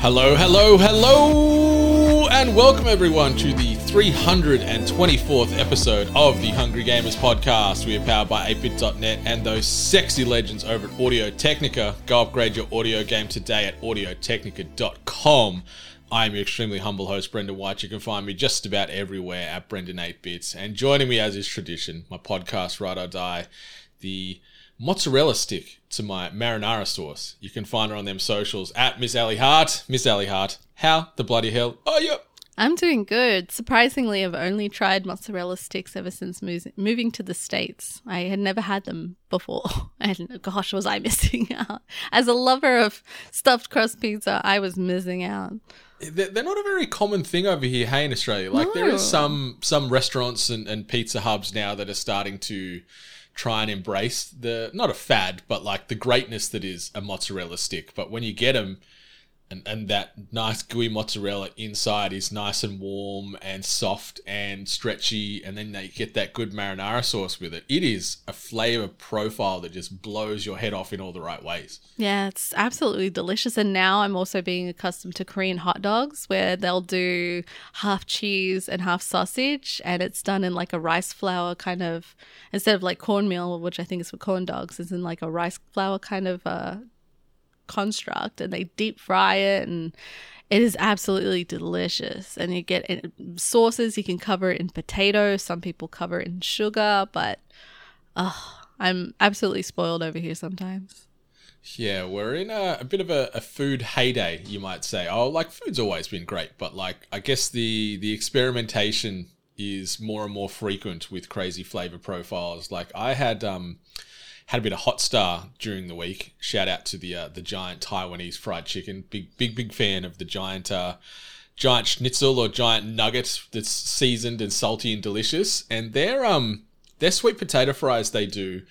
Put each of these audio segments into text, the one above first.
Hello, hello, hello, and welcome everyone to the 324th episode of the Hungry Gamers podcast. We are powered by atebit.net and those sexy legends over at Audio Technica. Go upgrade your audio game today at audiotechnica.com. I am your extremely humble host, Brendan White. You can find me just about everywhere at Brendan8bits. And joining me as is tradition, my podcast, Ride or Die, the mozzarella stick to my marinara sauce. You can find her on them socials at Miss Ally Hart. Miss Ally Hart, how the bloody hell are you? I'm doing good. Surprisingly, I've only tried mozzarella sticks ever since moving to the States. I had never had them before. And gosh, was I missing out. As a lover of stuffed crust pizza, I was missing out. They're not a very common thing over here, hey, in Australia. Like there is No. some some restaurants and, and pizza hubs now that are starting to try and embrace the not a fad, but like the greatness that is a mozzarella stick. But when you get them, and, and that nice gooey mozzarella inside is nice and warm and soft and stretchy, and then they get that good marinara sauce with it. It is a flavor profile that just blows your head off in all the right ways. Yeah, it's absolutely delicious. And now I'm also being accustomed to Korean hot dogs where they'll do half cheese and half sausage, and it's done in like a rice flour kind of, instead of like cornmeal, which I think is for corn dogs, it's in like a rice flour kind of uh, construct, and they deep fry it and it is absolutely delicious. And you get it, sauces, you can cover it in potatoes. Some people cover it in sugar, but oh, I'm absolutely spoiled over here sometimes. Yeah, we're in a, a bit of a, a food heyday, you might say. Oh, like food's always been great, but like I guess the the experimentation is more and more frequent with crazy flavor profiles. Like I had um had a bit of hot star during the week. Shout out to the uh, the giant Taiwanese fried chicken. Big big big fan of the giant uh giant schnitzel or giant nugget that's seasoned and salty and delicious. And their um their sweet potato fries they do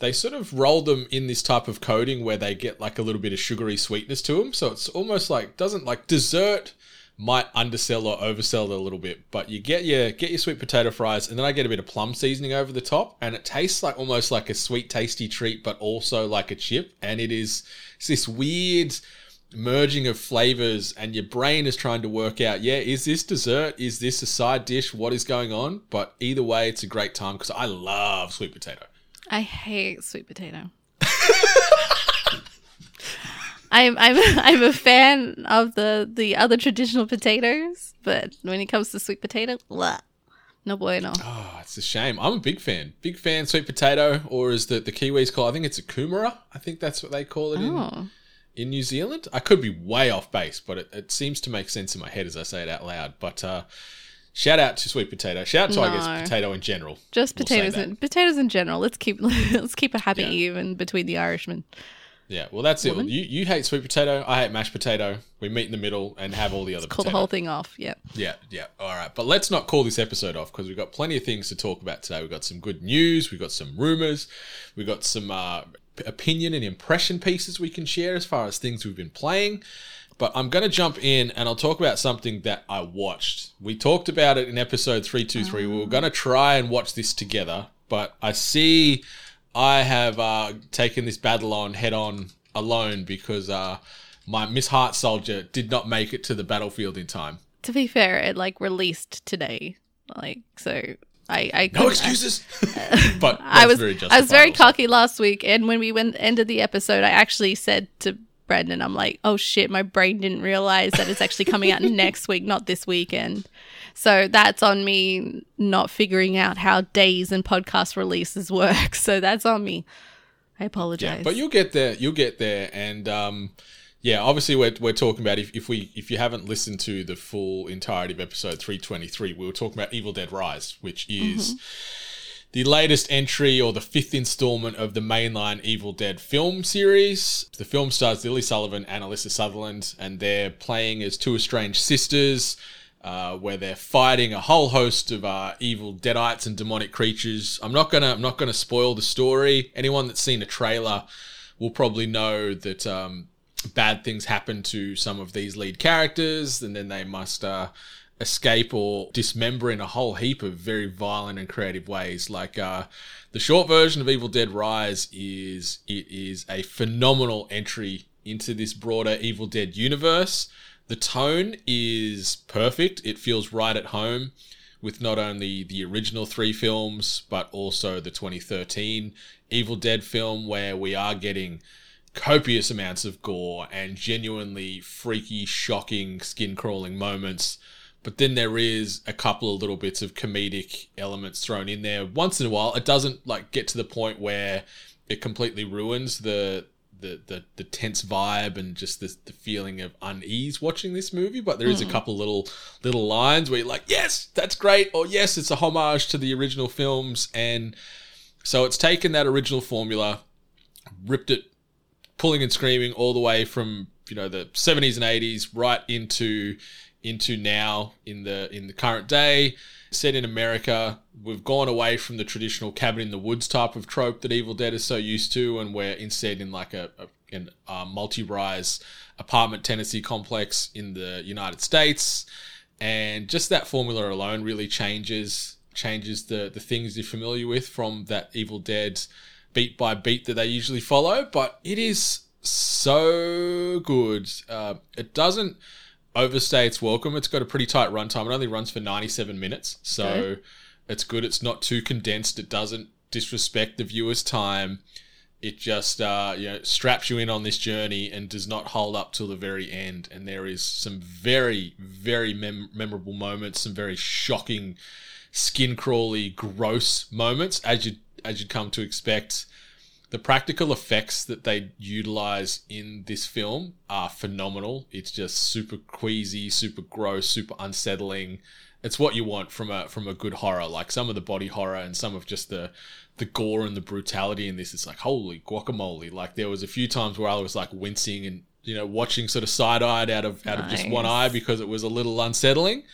they sort of roll them in this type of coating where they get like a little bit of sugary sweetness to them. So it's almost like doesn't like dessert might undersell or oversell it a little bit, but you get your get your sweet potato fries, and then I get a bit of plum seasoning over the top, and it tastes like almost like a sweet, tasty treat, but also like a chip. And it is it's this weird merging of flavors, and your brain is trying to work out, yeah, is this dessert? Is this a side dish? What is going on? But either way, it's a great time because I love sweet potato. I hate sweet potato. I'm I'm I'm a fan of the the other traditional potatoes, but when it comes to sweet potato, blah, no bueno. Oh, it's a shame. I'm a big fan. Big fan sweet potato, or as the, the Kiwis call I think it's a kumara. I think that's what they call it in, Oh, in New Zealand. I could be way off base, but it, it seems to make sense in my head as I say it out loud. But uh, shout out to sweet potato. Shout out to, I guess, potato in general. just We'll potatoes and potatoes in general. Let's keep let's keep it happy Yeah. even between the Irishmen. Yeah, well, that's it. You, you hate sweet potato. I hate mashed potato. We meet in the middle and have all the other Call the whole thing off. Yeah. Yeah, yeah. All right. But let's not call this episode off because we've got plenty of things to talk about today. We've got some good news, we've got some rumors, we've got some uh, opinion and impression pieces we can share as far as things we've been playing. But I'm going to jump in and I'll talk about something that I watched. We talked about it in episode 323. We were going to try and watch this together, but I see I have uh, taken this battle on head on alone because uh, my Miss Heart Soldier did not make it to the battlefield in time. To be fair, it like released today, like so. I I No excuses. but I was very I was very cocky last week, and when we went ended the episode, I actually said to Brendan, "I'm like, oh shit, my brain didn't realize that it's actually coming out next week, not this weekend." So that's on me not figuring out how days and podcast releases work. So that's on me. I apologize. Yeah, but you'll get there. You'll get there, and um, yeah, obviously we're, we're talking about if, if we if you haven't listened to the full entirety of episode three twenty three, we were talking about Evil Dead Rise, which is the latest entry or the fifth installment of the mainline Evil Dead film series. The film stars Lily Sullivan and Alyssa Sutherland, and they're playing as two estranged sisters. Uh, where they're fighting a whole host of uh, evil deadites and demonic creatures. I'm not gonna I'm not gonna spoil the story. Anyone that's seen a trailer will probably know that um, bad things happen to some of these lead characters, and then they must uh, escape or dismember in a whole heap of very violent and creative ways. Like uh, the short version of Evil Dead Rise is it is a phenomenal entry into this broader Evil Dead universe. The tone is perfect. It feels right at home with not only the original three films, but also the 2013 Evil Dead film, where we are getting copious amounts of gore and genuinely freaky, shocking, skin crawling moments. But then there is a couple of little bits of comedic elements thrown in there once in a while. It doesn't like get to the point where it completely ruins the the the, the tense vibe and just the, the feeling of unease watching this movie. But there is a hmm. couple little little lines where you're like, yes, that's great, or yes, it's a homage to the original films, and so it's taken that original formula, ripped it, pulling and screaming all the way from you know the 70s and 80s right into into now in the in the current day. Set in america we've gone away from the traditional cabin in the woods type of trope that evil dead is so used to and we're instead in like a, a a multi-rise apartment tenancy complex in the united states. And just that formula alone really changes changes the the things you're familiar with from that evil dead beat by beat that they usually follow. But it is so good. Uh, it doesn't overstay its welcome. It's got a pretty tight runtime. It only runs for 97 minutes, so Okay. it's good. It's not too condensed. It doesn't disrespect the viewer's time. It just uh, you know straps you in on this journey and does not hold up till the very end. And there is some very very mem- memorable moments, some very shocking, skin crawly, gross moments as you as you'd come to expect the practical effects that they utilize in this film are phenomenal. It's just super queasy, super gross, super unsettling. It's what you want from a from a good horror. Like some of the body horror and some of just the the gore and the brutality in this. It's like holy guacamole. Like there was a few times where I was like wincing and you know watching sort of side eyed out of out of just one eye because it was a little unsettling.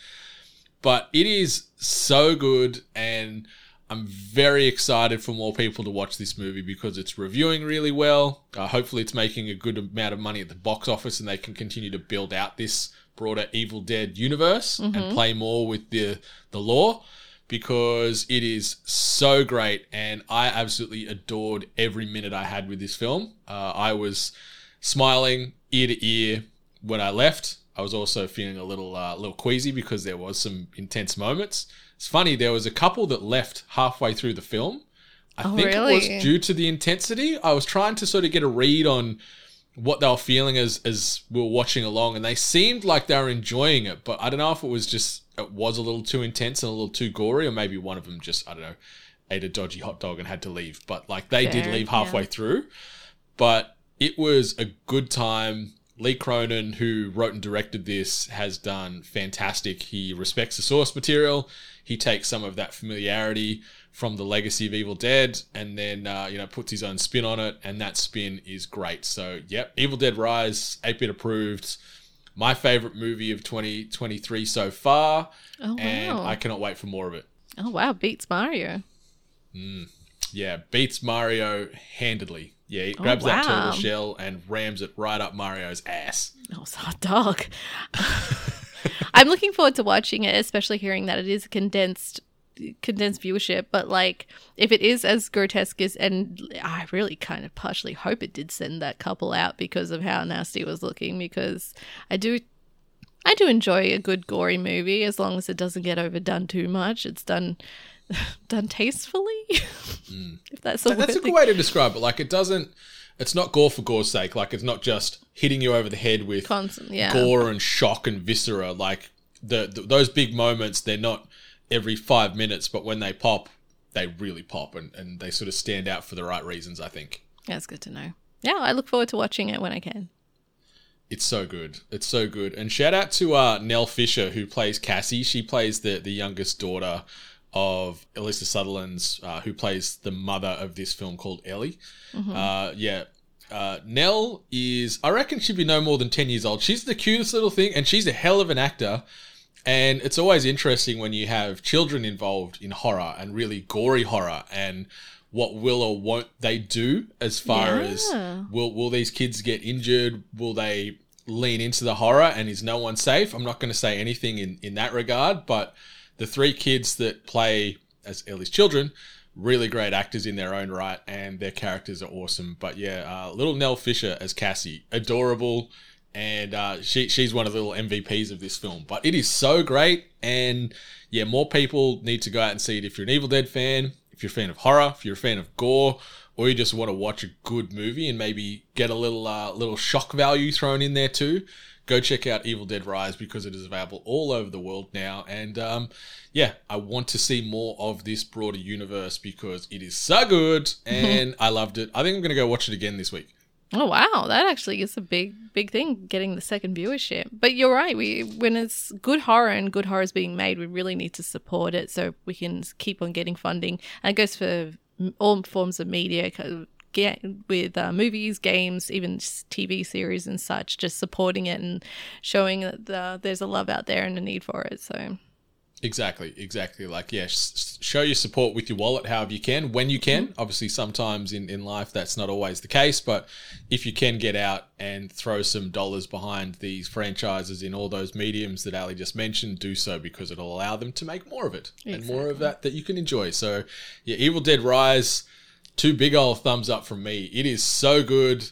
But it is so good and I'm very excited for more people to watch this movie because it's reviewing really well. Uh, hopefully, it's making a good amount of money at the box office and they can continue to build out this broader Evil Dead universe and play more with the, the lore because it is so great and I absolutely adored every minute I had with this film. Uh, I was smiling ear to ear when I left. I was also feeling a little uh, little queasy because there was some intense moments. It's funny there was a couple that left halfway through the film. I Oh, think it was due to the intensity. I was trying to sort of get a read on what they were feeling as as we were watching along, and they seemed like they were enjoying it. But I don't know if it was just it was a little too intense and a little too gory, or maybe one of them just I don't know ate a dodgy hot dog and had to leave. But like they did leave halfway yeah. through. But it was a good time. Lee Cronin, who wrote and directed this, has done fantastic. He respects the source material. He takes some of that familiarity from the legacy of Evil Dead, and then uh, you know puts his own spin on it, and that spin is great. So, yep, Evil Dead Rise, 8-bit approved. My favorite movie of 2023 so far, Oh, and. I cannot wait for more of it. Oh wow, beats Mario. Yeah, beats Mario handedly. Yeah, he oh, grabs that Oh, wow. turtle shell and rams it right up Mario's ass. Oh, it's hot dog. I'm looking forward to watching it, especially hearing that it is a condensed condensed viewership but like if it is as grotesque as and i really kind of partially hope it did send that couple out because of how nasty it was looking because i do i do enjoy a good gory movie as long as it doesn't get overdone too much it's done done tastefully if that's a That's a good way to describe it. Like it doesn't. It's not gore for gore's sake. Like it's not just hitting you over the head with constant yeah gore and shock and viscera. Like the, the those big moments, they're not every five minutes, but when they pop, they really pop and, and they sort of stand out for the right reasons. I think that's good to know yeah i look forward to watching it when i can it's so good. It's so good. And shout out to uh, Nell Fisher who plays Cassie. She plays the the youngest daughter of Alyssa Sutherland's, uh, who plays the mother of this film called Ellie. Uh, yeah. Uh, Nell is, I reckon she'd be no more than 10 years old. She's the cutest little thing, and she's a hell of an actor. And it's always interesting when you have children involved in horror and really gory horror and what will or won't they do as far as will will these kids get injured? Will they lean into the horror and is no one safe? I'm not going to say anything in, in that regard, but the three kids that play as Ellie's children, really great actors in their own right, and their characters are awesome. But yeah, uh, little Nell Fisher as Cassie, adorable, and uh, she she's one of the little MVPs of this film. But it is so great, and yeah, more people need to go out and see it. If you're an Evil Dead fan, if you're a fan of horror, if you're a fan of gore, or you just want to watch a good movie and maybe get a little uh, little shock value thrown in there too, go check out Evil Dead Rise because it is available all over the world now. And um, yeah, I want to see more of this broader universe because it is so good and I loved it. I think I'm going to go watch it again this week. Oh wow, that actually is a big big thing getting the second viewership. But you're right, we when it's good horror and good horror is being made, we really need to support it so we can keep on getting funding. And it goes for all forms of media with uh, movies, games, even TV series and such, just supporting it and showing that uh, there's a love out there and a need for it. So Exactly, exactly. Like, yeah, show your support with your wallet however you can, when you can. Obviously, sometimes in, in life that's not always the case, but if you can get out and throw some dollars behind these franchises in all those mediums that Ally just mentioned, do so because it'll allow them to make more of it and more of that that you can enjoy. So, yeah, Evil Dead Rise, two big old thumbs up from me. It is so good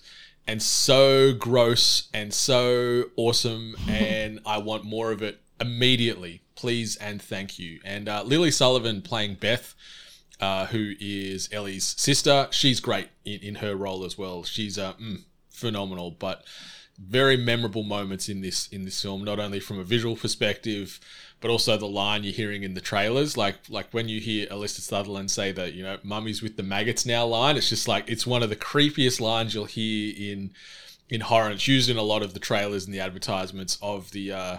and so gross and so awesome, and I want more of it immediately. Please and thank you. And uh, Lily Sullivan playing Beth, uh, who is Ellie's sister. She's great in, in her role as well. She's uh, mm, phenomenal, but very memorable moments in this in this film. Not only from a visual perspective, but also the line you're hearing in the trailers. Like like when you hear Alyssa Sutherland say that you know "Mummy's with the maggots now" line. It's just like it's one of the creepiest lines you'll hear in in horror. And it's used in a lot of the trailers and the advertisements of the. Uh,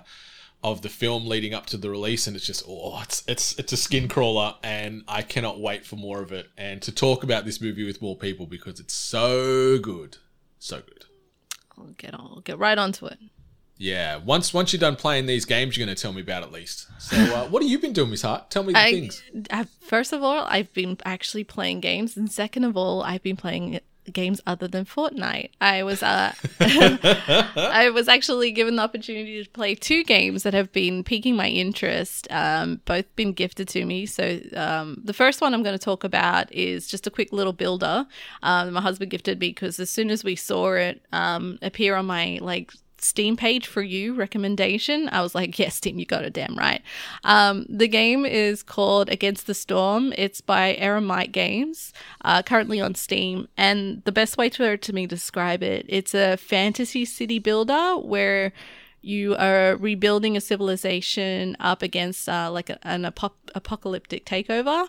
of the film leading up to the release, and it's just oh, it's it's it's a skin crawler, and I cannot wait for more of it and to talk about this movie with more people because it's so good, so good. I'll get on, I'll get right onto it. Yeah, once once you're done playing these games, you're going to tell me about at least. So, uh, what have you been doing, Miss Hart? Tell me the I, things. I- first of all, I've been actually playing games, and second of all, I've been playing games other than Fortnite. I was uh, I was actually given the opportunity to play two games that have been piquing my interest. Um, both been gifted to me. So um, the first one I'm going to talk about is just a quick little builder. Um, my husband gifted me because as soon as we saw it um, appear on my like Steam page for you recommendation. I was like, yes, Steam, you got it damn right. Um, the game is called Against the Storm. It's by Eremite Games, uh, currently on Steam. And the best way to, to me describe it, it's a fantasy city builder where you are rebuilding a civilization up against uh, like a, an apo- apocalyptic takeover,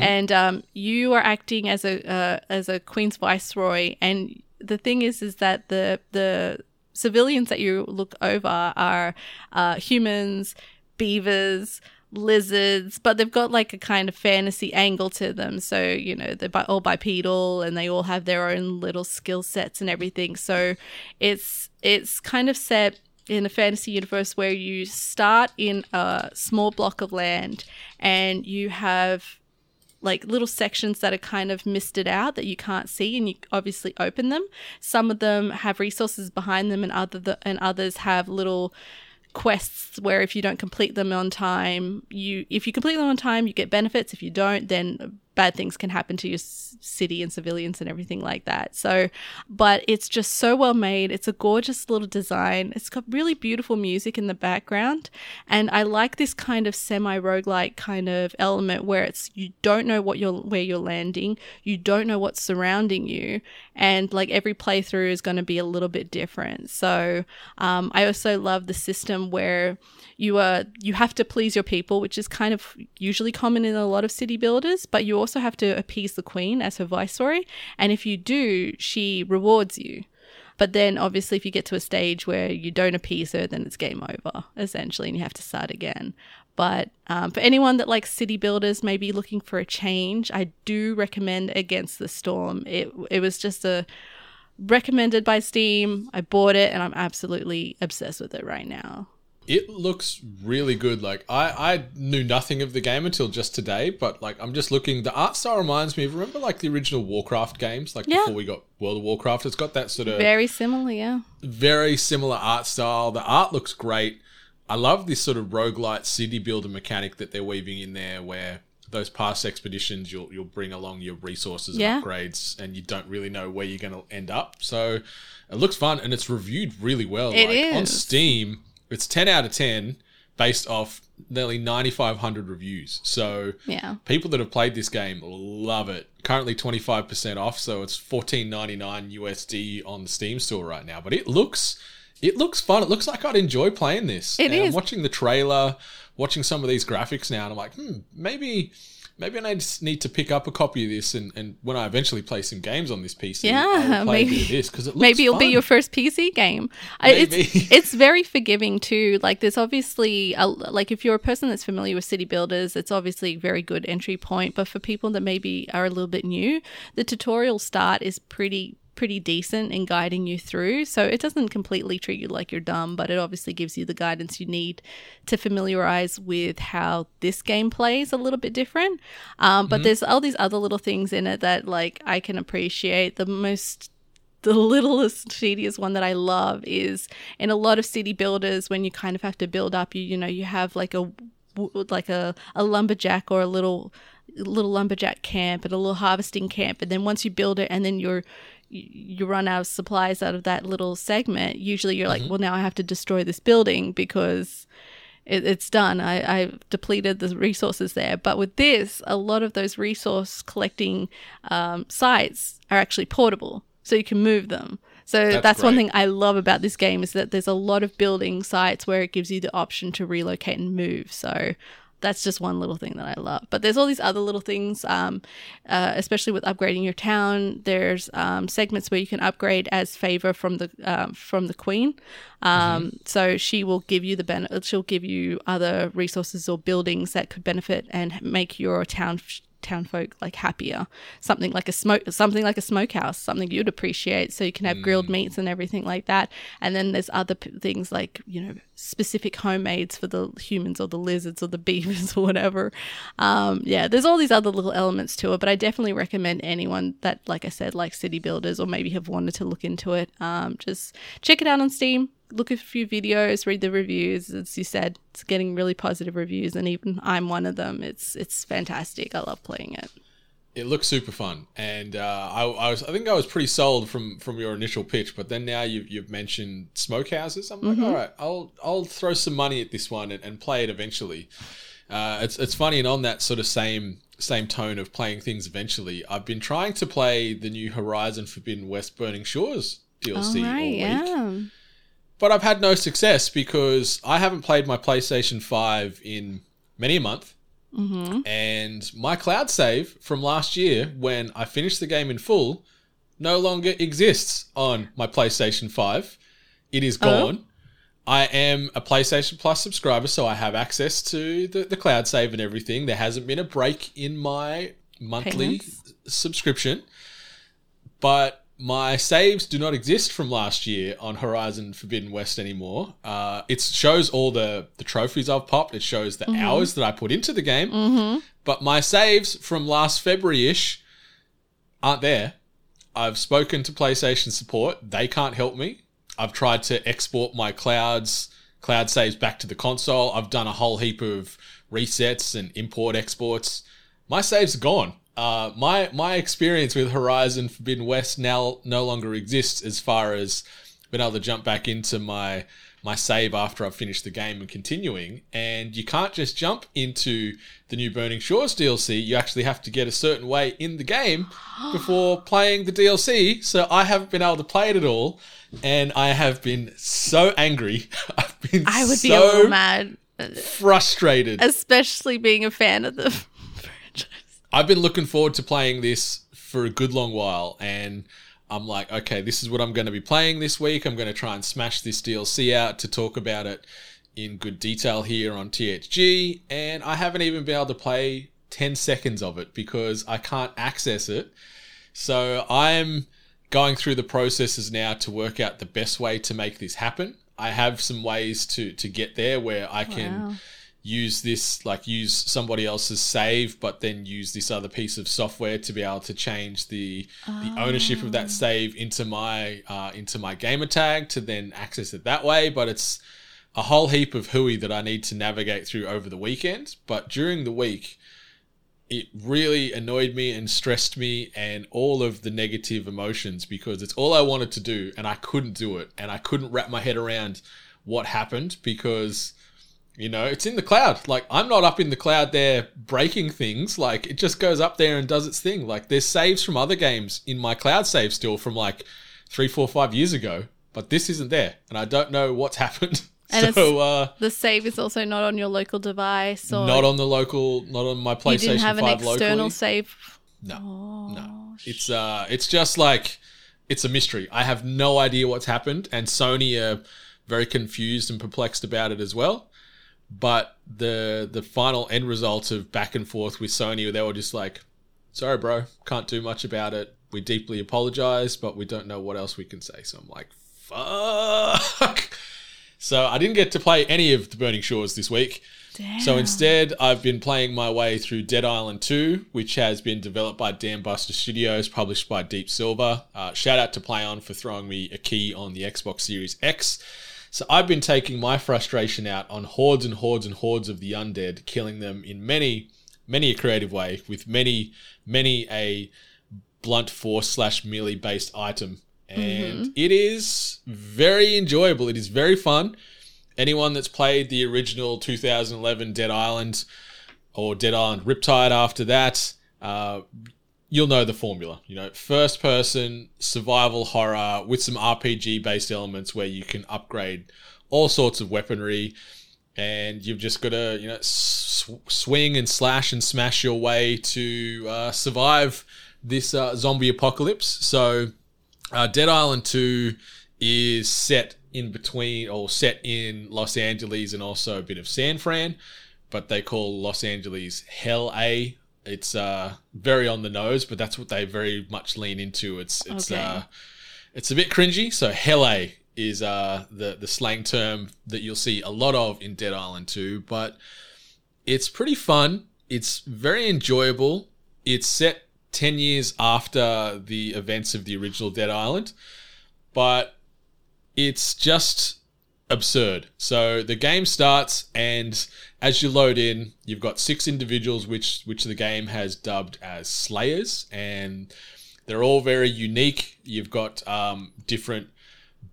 and um, you are acting as a uh, as a queen's viceroy. And the thing is, is that the the civilians that you look over are uh, humans, beavers, lizards, but they've got like a kind of fantasy angle to them. So, you know, they're bi- all bipedal and they all have their own little skill sets and everything. So it's it's kind of set in a fantasy universe where you start in a small block of land and you have like little sections that are kind of misted out that you can't see and you obviously open them. Some of them have resources behind them and other th- and others have little quests where if you don't complete them on time you if you complete them on time you get benefits. If you don't then bad things can happen to your city and civilians and everything like that. So but it's just so well made. It's a gorgeous little design. It's got really beautiful music in the background. And i like this kind of semi roguelike kind of element where it's you don't know what you're where you're landing. You don't know what's surrounding you. And like every playthrough is going to be a little bit different. So um, i also love the system where you are you have to please your people which is kind of usually common in a lot of city builders but you also have to appease the queen as her viceroy and if you do she rewards you But then obviously, if you get to a stage where you don't appease her, then it's game over, essentially, and you have to start again. But um, for anyone that likes city builders, maybe looking for a change, I do recommend Against the Storm. It, it was just a recommended by Steam. I bought it and I'm absolutely obsessed with it right now. It looks really good. Like I, I knew nothing of the game until just today, but like I'm just looking. The art style reminds me of remember like the original Warcraft games, like Yeah. before we got World of Warcraft. It's got that sort of Very similar, yeah. very similar art style. The art looks great. I love this sort of roguelite city builder mechanic that they're weaving in there where those past expeditions you'll you'll bring along your resources and Yeah. upgrades and you don't really know where you're gonna end up. So it looks fun and it's reviewed really well. It like on. Steam, it's ten out of ten based off nearly ninety five hundred reviews. So Yeah. people that have played this game love it. Currently 25% off, so it's 14.99 USD on the Steam store right now. But it looks it looks fun. It looks like I'd enjoy playing this. It and I'm watching the trailer, watching some of these graphics now, and I'm like, hmm, maybe maybe I just need to pick up a copy of this and, and when I eventually play some games on this PC, Yeah, I'll play a maybe- this because it looks Maybe it'll be your first PC game. Maybe. It's it's very forgiving too. Like there's obviously a, like if you're a person that's familiar with city builders, it's obviously a very good entry point. But for people that maybe are a little bit new, the tutorial start is pretty pretty decent in guiding you through. So it doesn't completely treat you like you're dumb, but it obviously gives you the guidance you need to familiarize with how this game plays a little bit different. Um, but there's all these other little things in it that like I can appreciate. The most the littlest tedious one that I love is in a lot of city builders when you kind of have to build up you you know you have like a like a, a lumberjack or a little little lumberjack camp and a little harvesting camp and then once you build it and then you're you run out of supplies out of that little segment usually you're like well now I have to destroy this building because it, it's done. I, I depleted the resources there. But with this, a lot of those resource collecting um, sites are actually portable, so you can move them. So that's, That's one thing I love about this game is that there's a lot of building sites where it gives you the option to relocate and move. So that's just one little thing that I love. But there's all these other little things, um, uh, especially with upgrading your town. There's um, segments where you can upgrade as favor from the um, from the queen. Um, So she will give you the benefit. She'll give you other resources or buildings that could benefit and make your town town folk like happier. Something like a smoke, something like a smokehouse, something you'd appreciate. So you can have grilled meats and everything like that. And then there's other p- things like you know specific homemades for the humans or the lizards or the beavers or whatever. Um, yeah, there's all these other little elements to it. But I definitely recommend anyone that, like I said, like city builders or maybe have wanted to look into it. Um, just check it out on Steam. Look at a few videos, read the reviews. As you said, it's getting really positive reviews, and even I'm one of them. It's it's fantastic. I love playing it. It looks super fun, and uh, I, I was I think I was pretty sold from from your initial pitch, but then now you've you've mentioned smokehouses. I'm like, all right, I'll I'll throw some money at this one and, and play it eventually. Uh, it's it's funny, and on that sort of same same tone of playing things eventually, I've been trying to play the new Horizon Forbidden West Burning Shores DLC All all right, week yeah. But I've had no success because I haven't played my PlayStation 5 in many a month. Mm-hmm. And my cloud save from last year, when I finished the game in full, no longer exists on my PlayStation 5. It is gone. I am a PlayStation Plus subscriber, so I have access to the, the cloud save and everything. There hasn't been a break in my monthly Payments? subscription, but my saves do not exist from last year on Horizon Forbidden West anymore. Uh, it shows all the, the trophies I've popped. It shows the hours that I put into the game. But my saves from last February ish aren't there. I've spoken to PlayStation support. They can't help me. I've tried to export my clouds, cloud saves back to the console. I've done a whole heap of resets and import exports. My saves are gone. Uh, my my experience with Horizon Forbidden West now no longer exists as far as being able to jump back into my my save after I've finished the game and continuing. And you can't just jump into the new Burning Shores DLC. You actually have to get a certain way in the game before playing the DLC. So I haven't been able to play it at all, and I have been so angry. I've been I would so be a little mad, frustrated. especially being a fan of the. I've been looking forward to playing this for a good long while, and I'm like, okay, this is what I'm going to be playing this week. I'm going to try and smash this DLC out to talk about it in good detail here on THG. And I haven't even been able to play 10 seconds of it because I can't access it. So I'm going through the processes now to work out the best way to make this happen. I have some ways to to get there where I can Wow. Use this like use somebody else's save but then use this other piece of software to be able to change the the ownership of that save into my uh, into my gamer tag to then access it that way. But it's a whole heap of hooey that I need to navigate through over the weekend. But during the week it really annoyed me and stressed me and all of the negative emotions because it's all I wanted to do and I couldn't do it. And I couldn't wrap my head around what happened because you know it's in the cloud like I'm not up in the cloud there breaking things like it just goes up there and does its thing like there's saves from other games in my cloud save still from like three four five years ago but this isn't there and I don't know what's happened And so uh The save is also not on your local device or not on the local not on my PlayStation you didn't have an 5 external locally. save. No, Oh, no. It's uh, it's just like it's a mystery. I have no idea what's happened, and Sony are very confused and perplexed about it as well. But the the final end result of back and forth with Sony, they were just like, "Sorry, bro, can't do much about it. We deeply apologize, but we don't know what else we can say." So I'm like, "Fuck." So I didn't get to play any of the Burning Shores this week. So instead, I've been playing my way through Dead Island 2, which has been developed by Dambuster Studios, published by Deep Silver. Uh, shout out to Plaion for throwing me a key on the Xbox Series X. So I've been taking my frustration out on hordes and hordes and hordes of the undead, killing them in many, many a creative way, with many, many a blunt force slash melee based item. And it is very enjoyable. It is very fun anyone that's played the original 2011 Dead Island or Dead Island Riptide after that, uh, you'll know the formula. You know, first person survival horror with some RPG based elements where you can upgrade all sorts of weaponry. And you've just got to, you know, sw- swing and slash and smash your way to uh, survive this uh, zombie apocalypse. So, uh, Dead Island 2 is set in between or set in Los Angeles and also a bit of San Fran, but they call Los Angeles Hell A. It's uh, very on the nose, but that's what they very much lean into. It's it's Okay. uh, it's a bit cringy. So Hell A is uh, the the slang term that you'll see a lot of in Dead Island 2, but it's pretty fun. It's very enjoyable. It's set 10 years after the events of the original Dead Island, but it's just absurd. So the game starts, and as you load in, you've got six individuals, which which the game has dubbed as Slayers, and they're all very unique. You've got um, different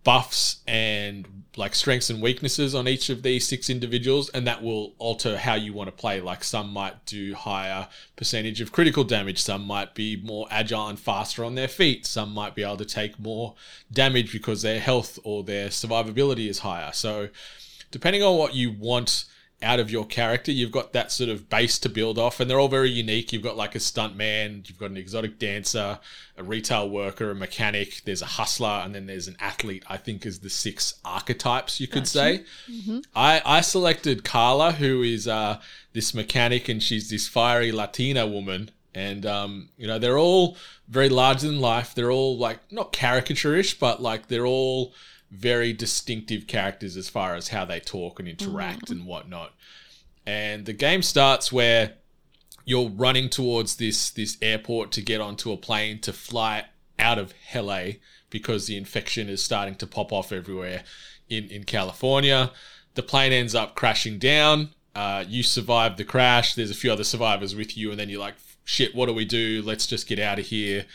buffs and like strengths and weaknesses on each of these six individuals, and that will alter how you want to play. Like some might do higher percentage of critical damage, some might be more agile and faster on their feet, some might be able to take more damage because their health or their survivability is higher. So, depending on what you want out of your character, you've got that sort of base to build off, and they're all very unique. You've got like a stunt man, you've got an exotic dancer, a retail worker, a mechanic, there's a hustler, and then there's an athlete, I think is the six archetypes you could say. I, I selected Carla, who is uh, this mechanic, and she's this fiery Latina woman. And, um, you know, they're all very larger than life. They're all like, not caricaturish, but like they're all very distinctive characters as far as how they talk and interact and whatnot. And the game starts where you're running towards this this airport to get onto a plane to fly out of LA because the infection is starting to pop off everywhere in in California. The plane ends up crashing down. Uh, you survive the crash. There's a few other survivors with you, and then you're like, "Shit, what do we do? Let's just get out of here."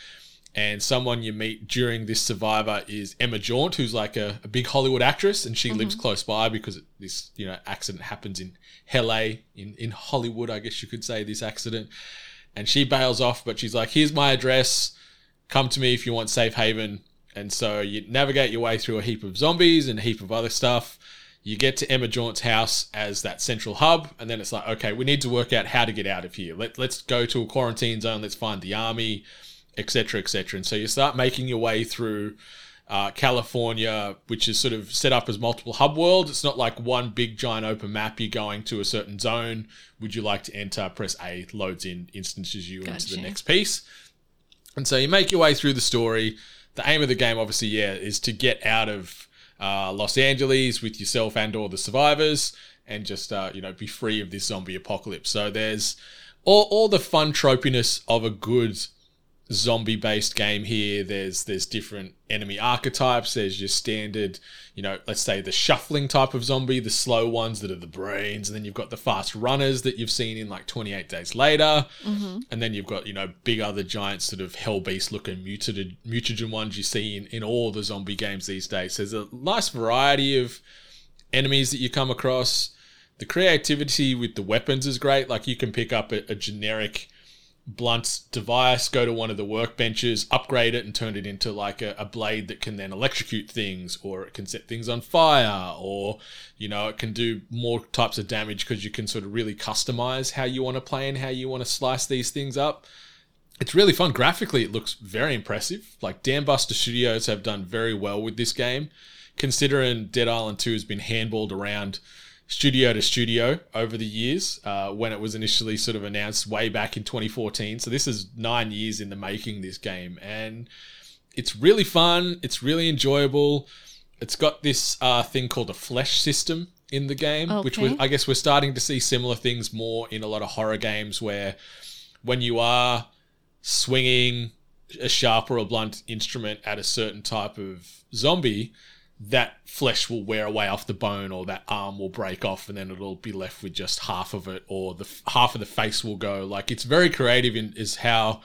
And someone you meet during this survivor is Emma Jaunt, who's like a, a big Hollywood actress, and she lives mm-hmm. close by because this you know accident happens in LA, in in Hollywood, I guess you could say this accident. And she bails off, but she's like, "Here's my address. Come to me if you want safe haven." And so you navigate your way through a heap of zombies and a heap of other stuff. You get to Emma Jaunt's house as that central hub, and then it's like, okay, we need to work out how to get out of here. Let, let's go to a quarantine zone. Let's find the army. Etc., etc. And so you start making your way through uh, California, which is sort of set up as multiple hub worlds. It's not like one big giant open map. You're going to a certain zone. Would you like to enter? Press A, loads in, instances you into the next piece. And so you make your way through the story. The aim of the game, obviously, yeah, is to get out of uh, Los Angeles with yourself and all the survivors, and just uh, you know be free of this zombie apocalypse. So there's all, all the fun tropiness of a good zombie based game here. There's there's different enemy archetypes. There's your standard you know let's say the shuffling type of zombie the slow ones that are the brains and then you've got the fast runners that you've seen in like 28 days later. Mm-hmm. And then you've got you know big other giant sort of hell beast looking mutated mutagen ones you see in, in all the zombie games these days. There's a nice variety of enemies that you come across. The creativity with the weapons is great. Like you can pick up a, a generic blunt device, go to one of the workbenches, upgrade it, and turn it into like a, a blade that can then electrocute things, or it can set things on fire, or you know, it can do more types of damage because you can sort of really customize how you want to play and how you want to slice these things up. It's really fun. Graphically, it looks very impressive. Like Dambuster Studios have done very well with this game, considering Dead Island 2 has been handballed around studio to studio over the years uh, when it was initially sort of announced way back in 2014. So this is nine years in the making, this game. And it's really fun. It's really enjoyable. It's got this uh, thing called a flesh system in the game, which was, I guess we're starting to see similar things more in a lot of horror games where when you are swinging a sharp or a blunt instrument at a certain type of zombie, that flesh will wear away off the bone, or that arm will break off, and then it'll be left with just half of it, or the half of the face will go. Like it's very creative in is how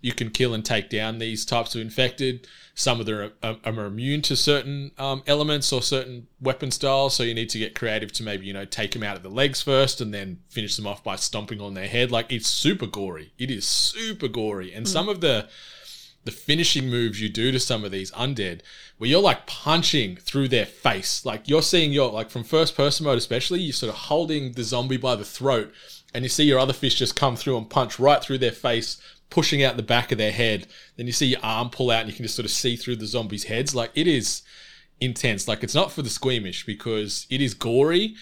you can kill and take down these types of infected. Some of them are, are, are immune to certain um, elements or certain weapon styles, so you need to get creative to maybe you know take them out of the legs first and then finish them off by stomping on their head. Like it's super gory. It is super gory, and some of the the finishing moves you do to some of these undead, where you're like punching through their face, like you're seeing your like from first person mode especially, you're sort of holding the zombie by the throat, and you see your other fish just come through and punch right through their face, pushing out the back of their head. Then you see your arm pull out, and you can just sort of see through the zombies' heads. Like it is intense. Like it's not for the squeamish because it is gory.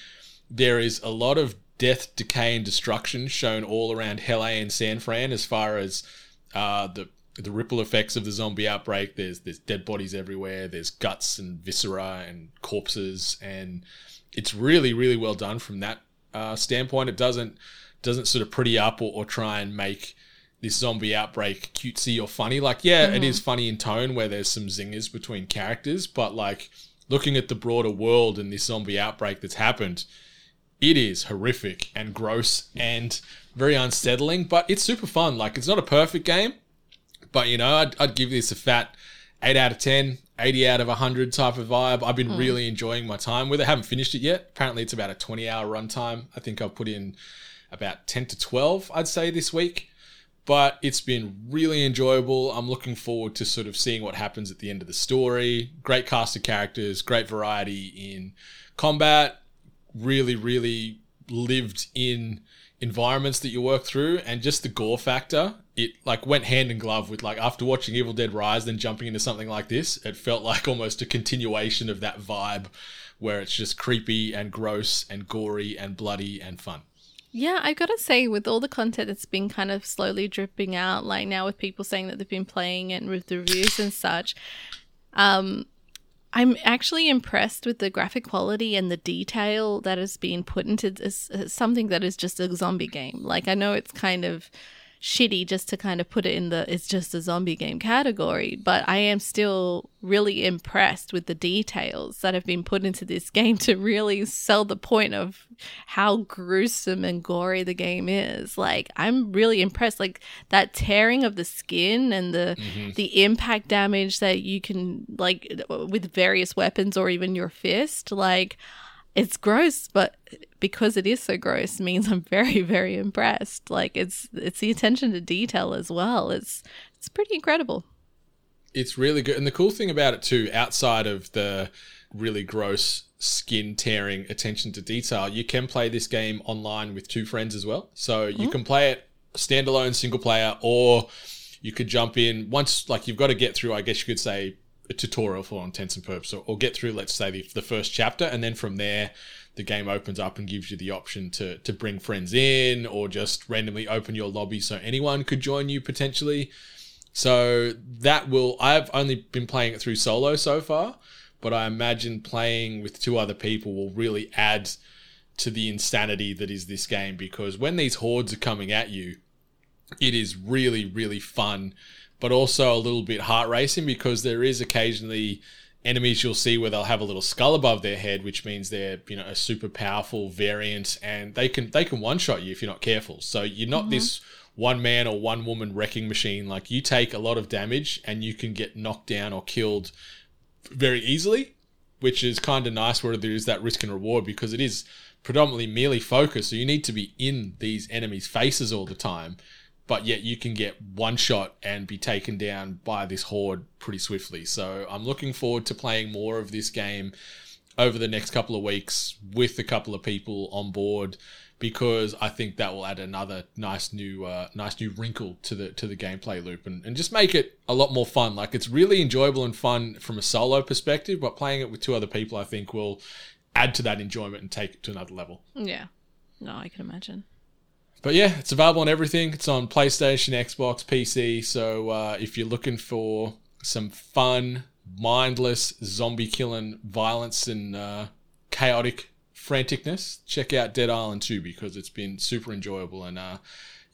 There is a lot of death, decay, and destruction shown all around Hell A and San Fran as far as uh, the the ripple effects of the zombie outbreak. There's there's dead bodies everywhere. There's guts and viscera and corpses, and it's really really well done from that uh, standpoint. It doesn't doesn't sort of pretty up or, or try and make this zombie outbreak cutesy or funny. Like, yeah, it is funny in tone where there's some zingers between characters, but like looking at the broader world and this zombie outbreak that's happened, it is horrific and gross and very unsettling, but it's super fun. Like, it's not a perfect game, but you know, I'd, I'd give this a fat 8 out of 10, 80 out of 100 type of vibe. I've been mm. really enjoying my time with it. I haven't finished it yet. Apparently, it's about a 20 hour runtime. I think I've put in about 10 to 12, I'd say, this week. But it's been really enjoyable. I'm looking forward to sort of seeing what happens at the end of the story. Great cast of characters, great variety in combat, really, really lived in environments that you work through and just the gore factor it like went hand in glove with like after watching evil dead rise then jumping into something like this it felt like almost a continuation of that vibe where it's just creepy and gross and gory and bloody and fun Yeah, I've gotta say, with all the content that's been kind of slowly dripping out, like now with people saying that they've been playing it and with the reviews and such, um, I'm actually impressed with the graphic quality and the detail that has been put into this, uh, something that is just a zombie game. Like, I know it's kind of shitty just to kind of put it in the it's just a zombie game category, but I am still really impressed with the details that have been put into this game to really sell the point of how gruesome and gory the game is. Like I'm really impressed like that tearing of the skin and the mm-hmm. the impact damage that you can like with various weapons or even your fist like it's gross, but because it is so gross means I'm very, very impressed. Like it's it's the attention to detail as well. It's it's pretty incredible. it's really good and the cool thing about it too outside of the really gross skin tearing attention to detail you can play this game online with two friends as well so you oh. can play it standalone single player or you could jump in once, like you've got to get through, I guess you could say, tutorial for intents and purposes, or, or get through, let's say, the, the first chapter, and then from there, the game opens up and gives you the option to to bring friends in, or just randomly open your lobby so anyone could join you potentially. So that will. I've only been playing it through solo so far, but I imagine playing with two other people will really add to the insanity that is this game because when these hordes are coming at you, it is really, really fun, but also a little bit heart racing because there is occasionally enemies you'll see where they'll have a little skull above their head, which means they're you know a super powerful variant, and they can they can one shot you if you're not careful. So you're not mm-hmm. this one man or one woman wrecking machine. Like you take a lot of damage and you can get knocked down or killed very easily, which is kind of nice where there is that risk and reward because it is predominantly melee focused. So you need to be in these enemies' faces all the time, but yet you can get one shot and be taken down by this horde pretty swiftly. So I'm looking forward to playing more of this game over the next couple of weeks with a couple of people on board because I think that will add another nice new uh, nice new wrinkle to the to the gameplay loop and, and just make it a lot more fun. Like it's really enjoyable and fun from a solo perspective, but playing it with two other people I think will add to that enjoyment and take it to another level. Yeah. No, I can imagine. But yeah, it's available on everything. It's on PlayStation, Xbox, PC. So uh, if you're looking for some fun, mindless, zombie killing violence and uh, chaotic franticness, check out Dead Island 2 because it's been super enjoyable and uh,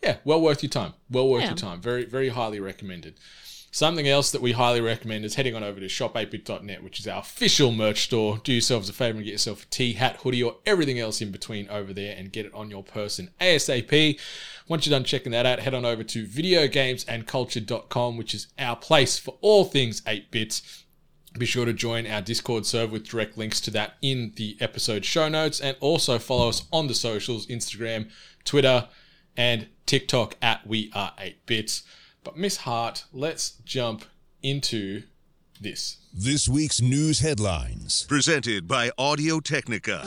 yeah, well worth your time. Well worth Yeah. your time. Very, very highly recommended. Something else that we highly recommend is heading on over to shop8bit.net, which is our official merch store. Do yourselves a favor and get yourself a tee, hat, hoodie, or everything else in between over there and get it on your person ASAP. Once you're done checking that out, head on over to videogamesandculture.com, which is our place for all things 8 bits. Be sure to join our Discord server with direct links to that in the episode show notes and also follow us on the socials Instagram, Twitter, and TikTok at We Are 8 Bits. But Miss Hart, let's jump into this. This week's news headlines. Presented by Audio Technica.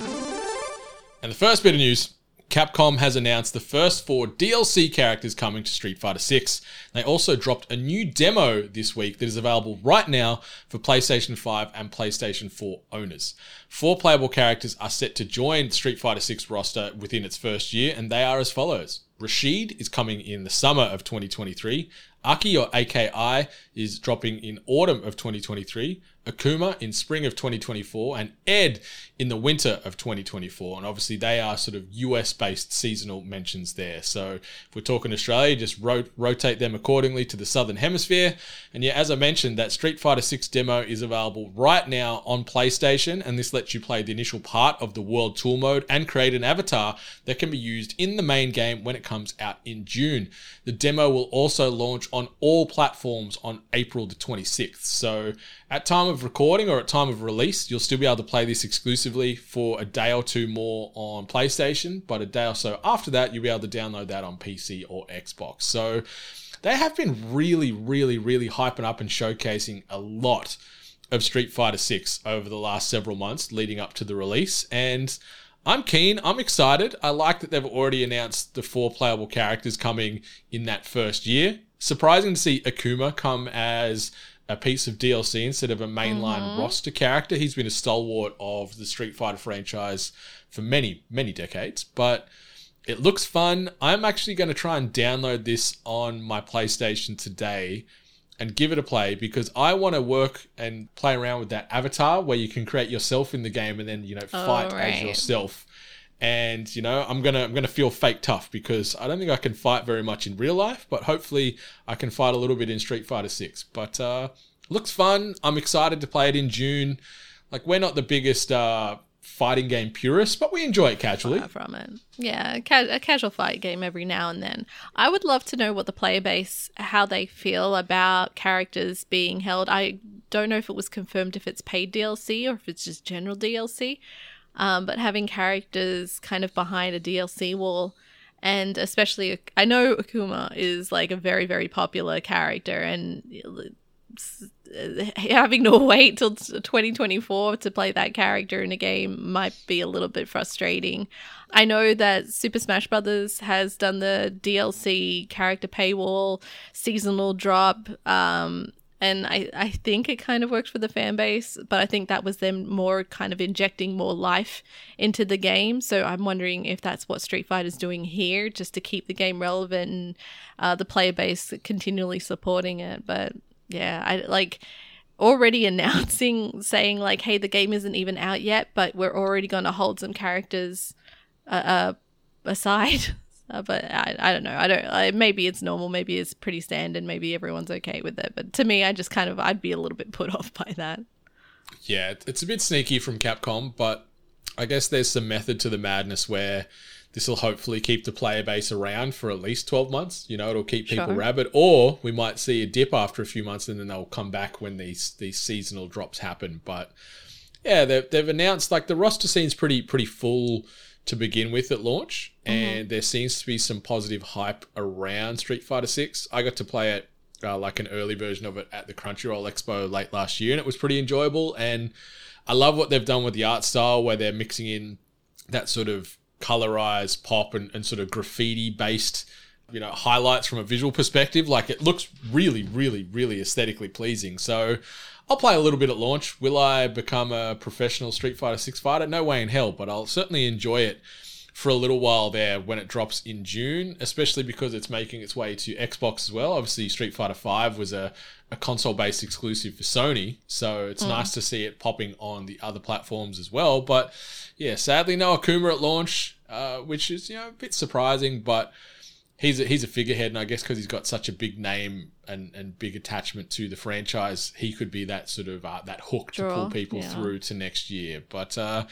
And the first bit of news Capcom has announced the first four DLC characters coming to Street Fighter 6. They also dropped a new demo this week that is available right now for PlayStation 5 and PlayStation 4 owners. Four playable characters are set to join Street Fighter 6 roster within its first year, and they are as follows. Rashid is coming in the summer of 2023. Aki or AKI is dropping in autumn of 2023. Akuma in spring of 2024 and Ed in the winter of 2024. And obviously, they are sort of US based seasonal mentions there. So, if we're talking Australia, just ro- rotate them accordingly to the southern hemisphere. And yeah, as I mentioned, that Street Fighter 6 demo is available right now on PlayStation. And this lets you play the initial part of the World Tour mode and create an avatar that can be used in the main game when it comes out in June. The demo will also launch on all platforms on April the 26th. So, at time of recording or at time of release, you'll still be able to play this exclusively for a day or two more on PlayStation, but a day or so after that, you'll be able to download that on PC or Xbox. So they have been really, really, really hyping up and showcasing a lot of Street Fighter 6 over the last several months leading up to the release. And I'm keen. I'm excited. I like that they've already announced the four playable characters coming in that first year. Surprising to see Akuma come as a piece of DLC instead of a mainline mm-hmm. roster character. He's been a stalwart of the Street Fighter franchise for many, many decades, but it looks fun. I'm actually going to try and download this on my PlayStation today and give it a play because I want to work and play around with that avatar where you can create yourself in the game and then, you know, fight as right. yourself. And, you know, I'm to I'm to feel fake tough because I don't think I can fight very much in real life, but hopefully I can fight a little bit in Street Fighter 6. But uh looks fun. I'm excited to play it in June. Like we're not the biggest uh fighting game purists, but we enjoy it casually. Far from it. Yeah, ca- a casual fight game every now and then. I would love to know what the player base, how they feel about characters being held. I don't know if it was confirmed if it's paid DLC or if it's just general DLC, um, but having characters kind of behind a DLC wall. And especially, I know Akuma is like a very, very popular character, and uh, having to wait till 2024 to play that character in a game might be a little bit frustrating. I know that Super Smash Brothers has done the DLC character paywall seasonal drop um and I, I think it kind of worked for the fan base, but I think that was them more kind of injecting more life into the game. So I'm wondering if that's what Street Fighter's doing here, just to keep the game relevant and uh, the player base continually supporting it. But yeah, I like already announcing saying like, hey, the game isn't even out yet, but we're already going to hold some characters uh, uh aside. Uh, but I, I don't know. I don't. I, maybe it's normal. Maybe it's pretty standard. Maybe everyone's okay with it. But to me, I just kind of I'd be a little bit put off by that. Yeah, it's a bit sneaky from Capcom, but I guess there's some method to the madness where this will hopefully keep the player base around for at least 12 months. You know, it'll keep people Sure. rabid, or we might see a dip after a few months and then they'll come back when these these seasonal drops happen. But yeah, they've, they've announced like the roster seems pretty pretty full to begin with at launch, and there seems to be some positive hype around Street Fighter Six. I got to play it uh, like an early version of it at the Crunchyroll Expo late last year, and it was pretty enjoyable. And I love what they've done with the art style, where they're mixing in that sort of colorized pop and, and sort of graffiti based you know highlights from a visual perspective like it looks really really really aesthetically pleasing so i'll play a little bit at launch will i become a professional street fighter 6 fighter no way in hell but i'll certainly enjoy it for a little while there when it drops in June, especially because it's making its way to Xbox as well. Obviously, Street Fighter V was a, a console based exclusive for Sony, so it's nice to see it popping on the other platforms as well. But yeah, sadly, no Akuma at launch, uh, which is you know a bit surprising, but he's a, he's a figurehead, and I guess because he's got such a big name and, and big attachment to the franchise, he could be that sort of uh, that hook to Draw, pull people yeah. through to next year. But uh,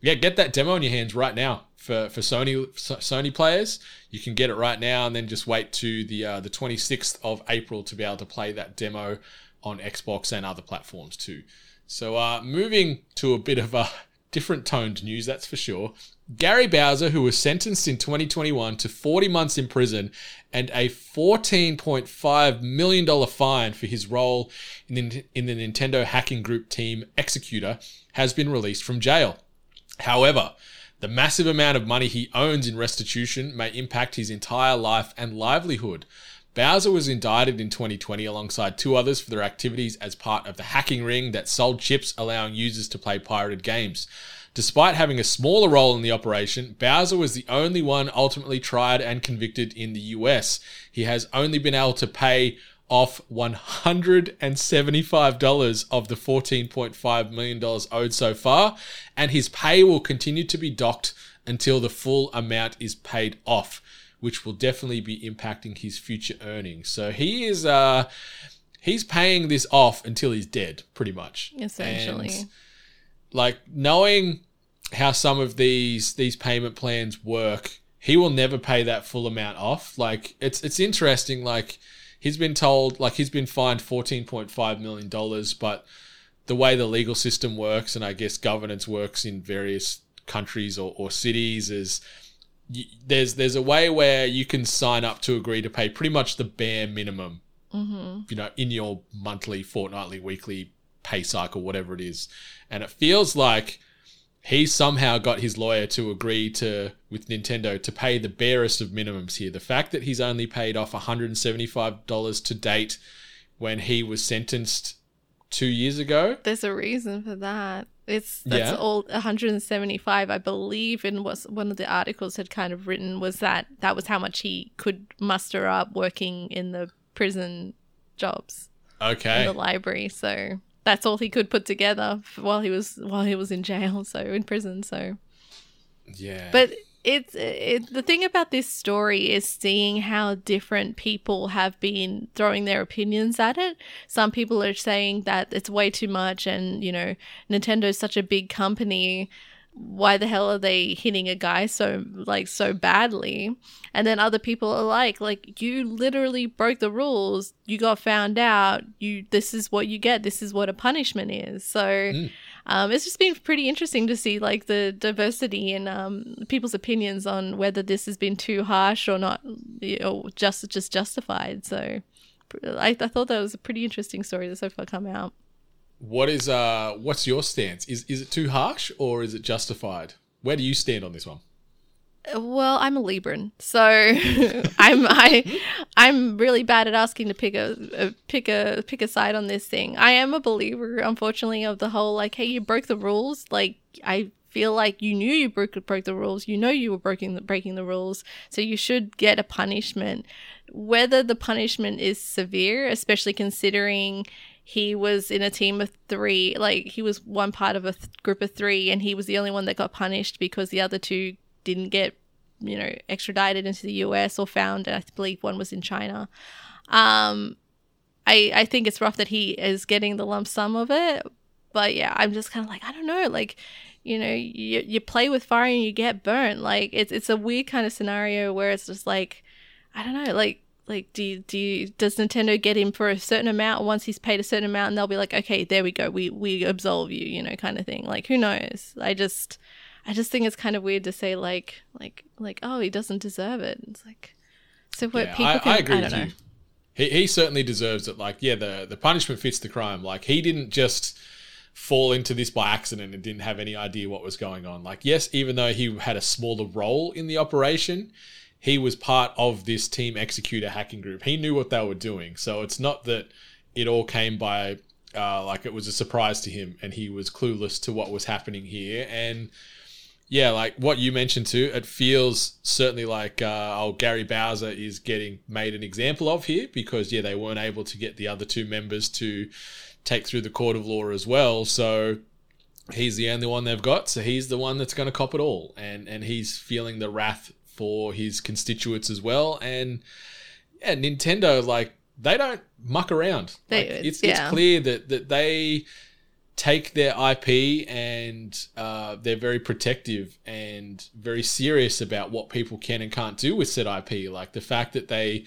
yeah, get that demo in your hands right now for for Sony So- Sony players. You can get it right now, and then just wait to the uh, the 26th of April to be able to play that demo on Xbox and other platforms too. So, uh, moving to a bit of a different toned news, that's for sure. Gary Bowser, who was sentenced in 2021 to 40 months in prison and a $14.5 million fine for his role in the, in the Nintendo hacking group team Xecuter, has been released from jail. However, the massive amount of money he owns in restitution may impact his entire life and livelihood. Bowser was indicted in 2020 alongside two others for their activities as part of the hacking ring that sold chips allowing users to play pirated games. Despite having a smaller role in the operation, Bowser was the only one ultimately tried and convicted in the US. He has only been able to pay off $175 of the $14.5 million owed so far, and his pay will continue to be docked until the full amount is paid off, which will definitely be impacting his future earnings. So he is uh he's paying this off until he's dead, pretty much. Essentially. And, like knowing how some of these these payment plans work, he will never pay that full amount off. Like it's it's interesting. Like he's been told, like he's been fined fourteen point five million dollars, but the way the legal system works and I guess governance works in various countries or, or cities is there's there's a way where you can sign up to agree to pay pretty much the bare minimum mm-hmm. you know, in your monthly, fortnightly, weekly pay cycle, whatever it is. And it feels like he somehow got his lawyer to agree to with Nintendo to pay the barest of minimums here. The fact that he's only paid off $175 to date when he was sentenced two years ago. There's a reason for that. It's that's Yeah. all 175, I believe. In what one of the articles had kind of written was that that was how much he could muster up working in the prison jobs Okay. in the library. So that's all he could put together while he was while he was in jail. So in prison. So Yeah. but it's it, the thing about this story is seeing how different people have been throwing their opinions at it. Some people are saying that it's way too much, and you know, Nintendo's such a big company. Why the hell are they hitting a guy so like so badly? And then other people are like, like you literally broke the rules. You got found out. You this is what you get. This is what a punishment is. So hmm. Um, it's just been pretty interesting to see like the diversity in um, people's opinions on whether this has been too harsh or not, you know, just just justified. So I, I thought that was a pretty interesting story that's so far come out. What is uh what's your stance? Is is it too harsh or is it justified? Where do you stand on this one? Well, I'm a Libran, so I'm I I'm really bad at asking to pick a, a pick a pick a side on this thing. I am a believer, unfortunately, of the whole like, hey, you broke the rules. Like I feel like you knew you broke broke the rules. You know you were breaking the breaking the rules, so you should get a punishment. Whether the punishment is severe, especially considering he was in a team of three, like he was one part of a th- group of three, and he was the only one that got punished because the other two didn't get, you know, extradited into the US or found. I believe one was in China. Um, I I think it's rough that he is getting the lump sum of it, but yeah, I'm just kind of like I don't know, like you know, you you play with fire and you get burnt. Like it's it's a weird kind of scenario where it's just like I don't know, like like do you, do you, does Nintendo get him for a certain amount once he's paid a certain amount and they'll be like okay there we go we we absolve you you know kind of thing like who knows I just I just think it's kind of weird to say like like like oh he doesn't deserve it it's like so what Yeah, people I, can I agree don't with know you. He, he certainly deserves it. Like, yeah, the, the punishment fits the crime. Like, he didn't just fall into this by accident and didn't have any idea what was going on. Like, yes, even though he had a smaller role in the operation, he was part of this team Xecuter hacking group. He knew what they were doing. So it's not that it all came by uh, like it was a surprise to him and he was clueless to what was happening here. And yeah, like what you mentioned too, it feels certainly like uh, oh Gary Bowser is getting made an example of here because yeah they weren't able to get the other two members to take through the court of law as well, so he's the only one they've got, so he's the one that's going to cop it all, and and he's feeling the wrath for his constituents as well, and yeah, Nintendo like they don't muck around. They- Like, it's yeah. it's clear that that they take their IP and uh, they're very protective and very serious about what people can and can't do with said IP. Like the fact that they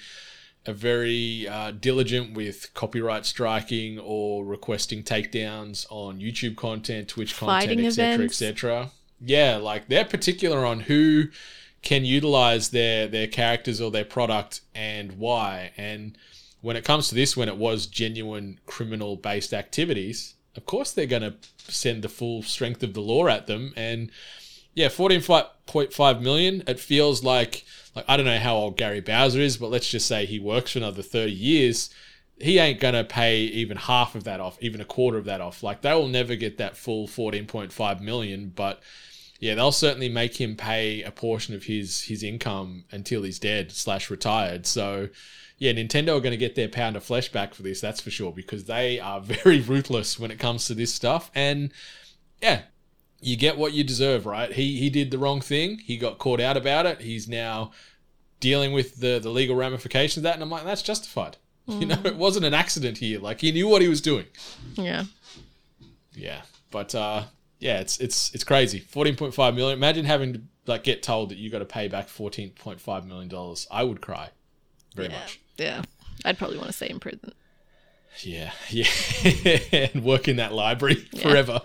are very uh, diligent with copyright striking or requesting takedowns on YouTube content, Twitch content, etc., etc. Yeah, like they're particular on who can utilize their their characters or their product and why. And when it comes to this, when it was genuine criminal based activities, of course they're going to send the full strength of the law at them. And yeah, fourteen point five million. It feels like like I don't know how old Gary Bowser is, but let's just say he works for another thirty years. He ain't gonna pay even half of that off, even a quarter of that off. Like they will never get that full fourteen point five million, but yeah, they'll certainly make him pay a portion of his his income until he's dead slash retired. So yeah, Nintendo are going to get their pound of flesh back for this, that's for sure, because they are very ruthless when it comes to this stuff. And yeah, you get what you deserve, right? He he did the wrong thing. He got caught out about it. He's now dealing with the the legal ramifications of that, and I'm like, that's justified. You know, it wasn't an accident here. Like he knew what he was doing. yeah Yeah, but uh, yeah, it's it's it's crazy. Fourteen point five million. Imagine having to like get told that you got to pay back fourteen point five million dollars. I would cry very yeah much. yeah I'd probably want to stay in prison Yeah, yeah, and work in that library forever.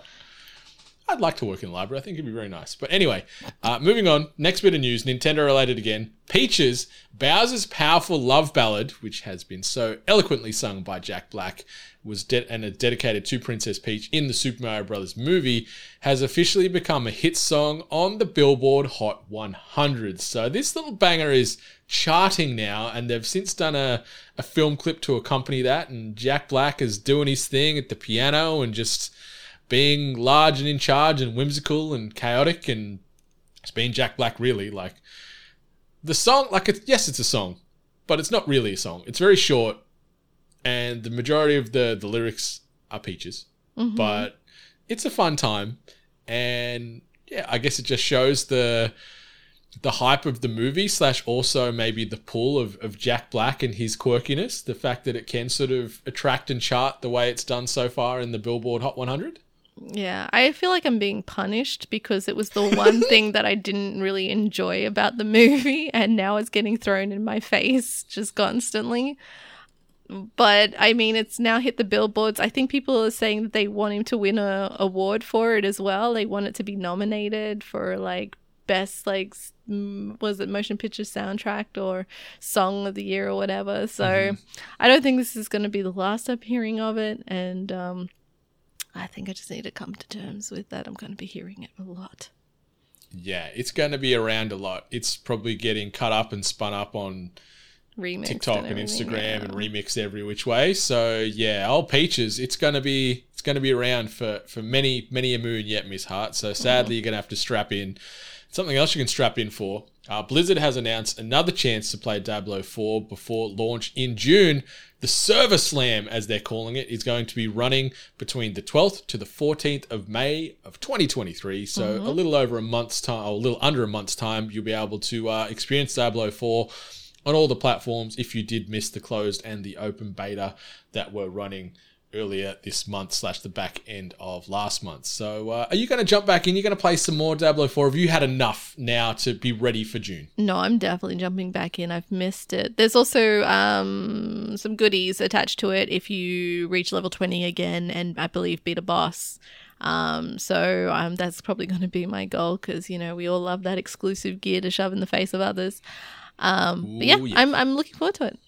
I'd like to work in a library. I think it'd be very nice. But anyway, uh, moving on. Next bit of news, Nintendo related again. Peaches, Bowser's powerful love ballad, which has been so eloquently sung by Jack Black, was de- and is dedicated to Princess Peach in the Super Mario Bros. movie, has officially become a hit song on the Billboard Hot 100. So this little banger is charting now, and they've since done a, a film clip to accompany that, and Jack Black is doing his thing at the piano and just being large and in charge and whimsical and chaotic and it's being Jack Black really like the song like it's yes it's a song but it's not really a song. It's very short and the majority of the the lyrics are peaches mm-hmm. but it's a fun time. And yeah I guess it just shows the the hype of the movie slash also maybe the pull of, of Jack Black and his quirkiness the fact that it can sort of attract and chart the way it's done so far in the Billboard Hot 100 Yeah, I feel like I'm being punished because it was the one thing that I didn't really enjoy about the movie, and now it's getting thrown in my face just constantly. But I mean, it's now hit the billboards. I think people are saying that they want him to win a award for it as well. They want it to be nominated for like best like was it motion picture soundtrack or song of the year or whatever. So I don't think this is going to be the last I'm hearing of it, and um, I think I just need to come to terms with that. I'm going to be hearing it a lot. Yeah, it's going to be around a lot. It's probably getting cut up and spun up on Remixed TikTok and, Instagram yeah. and remixed every which way. So yeah, old peaches, it's gonna be it's gonna be around for for many many a moon yet, Miss Hart. So sadly, mm. you're gonna have to strap in. Something else you can strap in for. Uh, Blizzard has announced another chance to play Diablo 4 before launch in June. The Server Slam, as they're calling it, is going to be running between the 12th to the 14th of May of 2023. So a little over a month's time, or a little under a month's time, you'll be able to uh, experience Diablo 4 on all the platforms if you did miss the closed and the open beta that were running earlier this month slash the back end of last month. So uh, are you going to jump back in? You're going to play some more Diablo 4? Have you had enough now to be ready for June? No, I'm definitely jumping back in. I've missed it. There's also um, some goodies attached to it if you reach level 20 again and I believe beat a boss. Um, so um, that's probably going to be my goal because, you know, we all love that exclusive gear to shove in the face of others. Um, but yeah, yeah. I'm, I'm looking forward to it.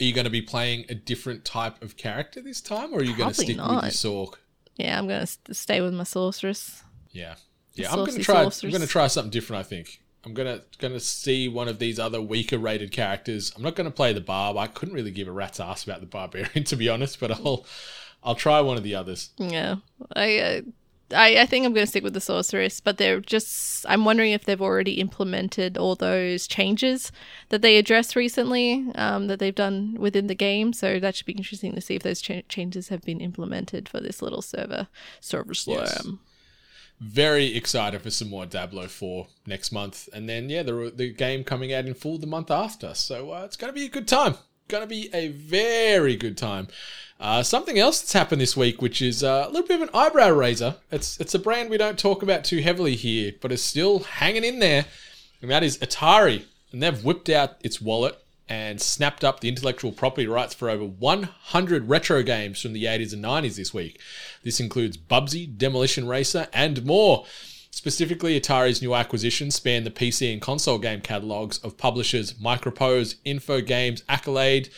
Are you going to be playing a different type of character this time or are you going to Probably stick with not. your Sork? Yeah, I'm going to stay with my sorceress. Yeah. Yeah, I'm going to try I'm going to try something different, I think. I'm gonna gonna see one of these other weaker rated characters. I'm not gonna play the barb. I couldn't really give a rat's ass about the barbarian to be honest, but I'll I'll try one of the others. Yeah, I, uh, I, I think I'm going to stick with the sorceress, but they're just. I'm wondering if they've already implemented all those changes that they addressed recently um, that they've done within the game. So that should be interesting to see if those cha- changes have been implemented for this little server server slam. Yes. Very excited for some more Diablo 4 next month, and then yeah, the the game coming out in full the month after. So uh, it's gonna be a good time. Gonna be a very good time. Uh, something else that's happened this week, which is uh, a little bit of an eyebrow raiser. It's it's a brand we don't talk about too heavily here, but it's still hanging in there, and that is Atari. And they've whipped out its wallet and snapped up the intellectual property rights for over 100 retro games from the 80s and 90s this week. This includes Bubsy, Demolition Racer, and more. Specifically, Atari's new acquisitions span the PC and console game catalogs of publishers MicroProse, Infogrames, Accolade,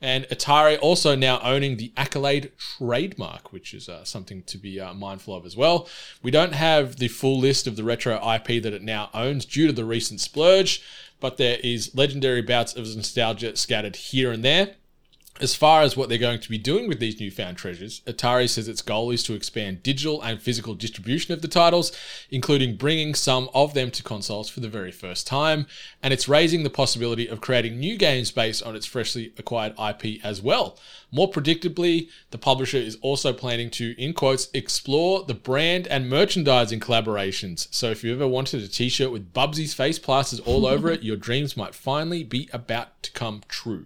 and Atari also now owning the Accolade trademark, which is uh, something to be uh, mindful of as well. We don't have the full list of the retro IP that it now owns due to the recent splurge, but there is legendary bouts of nostalgia scattered here and there. As far as what they're going to be doing with these newfound treasures, Atari says its goal is to expand digital and physical distribution of the titles, including bringing some of them to consoles for the very first time, and it's raising the possibility of creating new games based on its freshly acquired IP as well. More predictably, the publisher is also planning to, in quotes, explore the brand and merchandising collaborations. So if you ever wanted a t shirt with Bubsy's face plasters all over it, your dreams might finally be about to come true.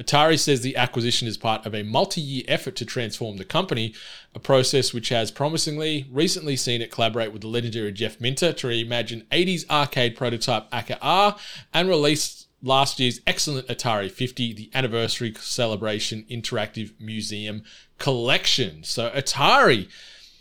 Atari says the acquisition is part of a multi year effort to transform the company, a process which has promisingly recently seen it collaborate with the legendary Jeff Minter to reimagine 80s arcade prototype Akka Arrh and release last year's excellent Atari 50, the anniversary celebration interactive museum collection. So, Atari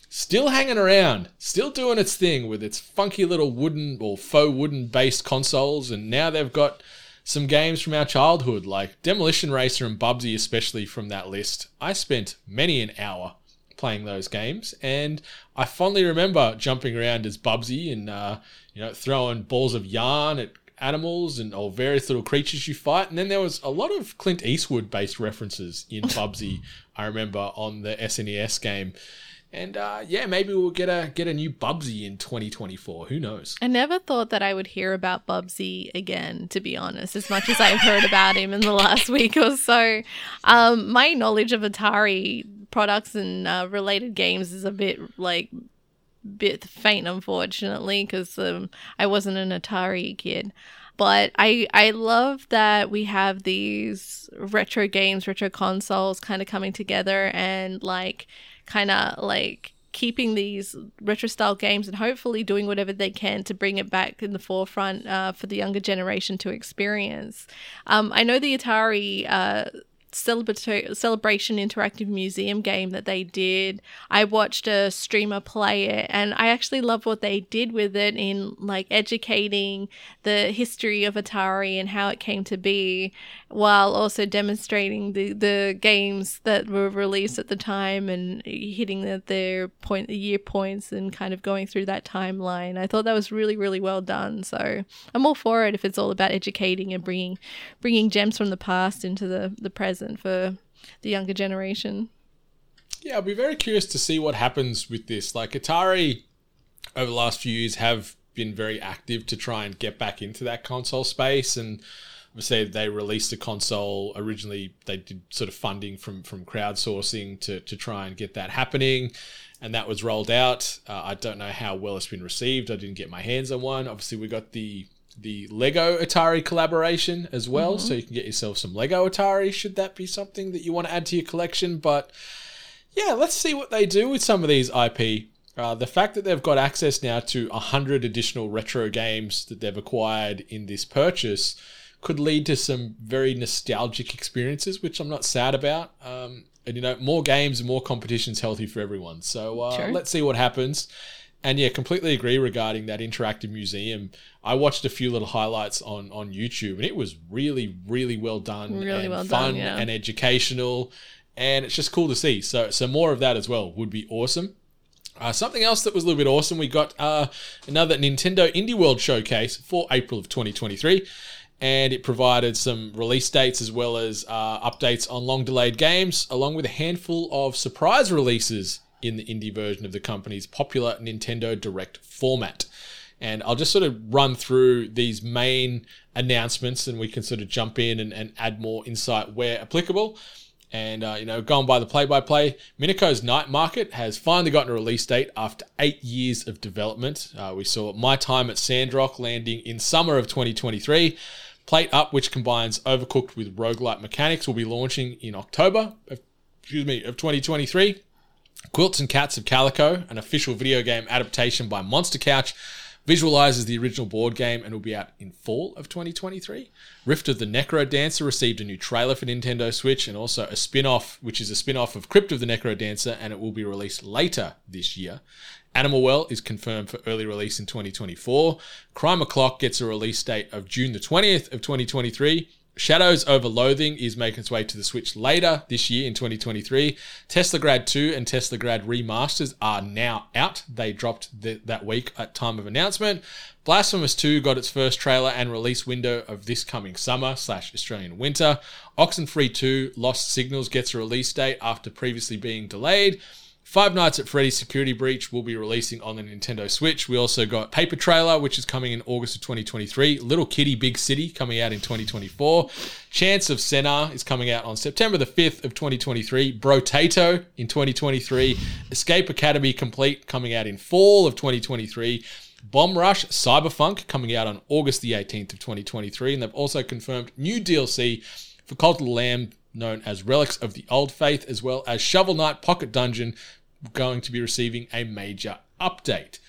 still hanging around, still doing its thing with its funky little wooden or faux wooden based consoles, and now they've got some games from our childhood, like Demolition Racer and Bubsy, especially from that list. I spent many an hour playing those games, and I fondly remember jumping around as Bubsy and uh, you know throwing balls of yarn at animals and or various little creatures you fight. And then there was a lot of Clint Eastwood based references in Bubsy. I remember on the SNES game. And uh, yeah, maybe we'll get a get a new Bubsy in 2024. Who knows? I never thought that I would hear about Bubsy again, to be honest, as much as I've heard about him in the last week or so. Um, my knowledge of Atari products and uh, related games is a bit like bit faint, unfortunately, because um, I wasn't an Atari kid. But I I love that we have these retro games, retro consoles kind of coming together and like kind of like keeping these retro style games and hopefully doing whatever they can to bring it back in the forefront uh, for the younger generation to experience. Um, I know the Atari uh, celebratory celebration interactive museum game that they did. I watched a streamer play it and I actually love what they did with it in like educating the history of Atari and how it came to be while also demonstrating the, the games that were released at the time and hitting the, their point the year points and kind of going through that timeline. I thought that was really really well done. So I'm all for it if it's all about educating and bringing bringing gems from the past into the the present for the younger generation. Yeah, I'll be very curious to see what happens with this. Like Atari over the last few years have been very active to try and get back into that console space and obviously they released a console originally they did sort of funding from from crowdsourcing to to try and get that happening and that was rolled out uh, i don't know how well it's been received i didn't get my hands on one obviously we got the the lego atari collaboration as well so you can get yourself some lego atari should that be something that you want to add to your collection but yeah let's see what they do with some of these ip uh, the fact that they've got access now to 100 additional retro games that they've acquired in this purchase could lead to some very nostalgic experiences, which I'm not sad about. Um, and you know, more games more competitions healthy for everyone. So uh, Sure. let's see what happens. And yeah, completely agree regarding that interactive museum. I watched a few little highlights on on YouTube, and it was really, really well done, Really and well fun done, yeah. and educational, and it's just cool to see. So, so more of that as well would be awesome. Uh, something else that was a little bit awesome, we got uh, another Nintendo Indie World Showcase for April of 2023, and it provided some release dates as well as uh, updates on long delayed games, along with a handful of surprise releases in the indie version of the company's popular Nintendo Direct format. And I'll just sort of run through these main announcements and we can sort of jump in and, and add more insight where applicable. And, uh, you know, going by the play by play, Mineko's Night Market has finally gotten a release date after eight years of development. Uh, we saw My Time at Sandrock landing in summer of 2023. Plate Up, which combines Overcooked with roguelike mechanics, will be launching in October of, excuse me, of 2023. Quilts and Cats of Calico, an official video game adaptation by Monster Couch, visualizes the original board game and will be out in fall of 2023. Rift of the Necro Dancer received a new trailer for Nintendo Switch and also a spin off, which is a spin off of Crypt of the Necro Dancer, and it will be released later this year. Animal Well is confirmed for early release in 2024. Crime O'Clock gets a release date of June the 20th of 2023. Shadows Over Loathing is making its way to the Switch later this year in 2023. Teslagrad 2 and Teslagrad Remasters are now out. They dropped th- that week at time of announcement. Blasphemous 2 got its first trailer and release window of this coming summer slash Australian winter. Oxenfree 2 Lost Signals gets a release date after previously being delayed. Five Nights at Freddy's Security Breach will be releasing on the Nintendo Switch. We also got Paper Trailer, which is coming in August of 2023. Little Kitty Big City coming out in 2024. Chants of Sennaar is coming out on September the 5th of 2023. Brotato in 2023. Escape Academy Complete coming out in fall of 2023. Bomb Rush Cyberfunk coming out on August the 18th of 2023. And they've also confirmed new DLC for Cult of the Lamb known as Relics of the Old Faith, as well as Shovel Knight Pocket Dungeon going to be receiving a major update.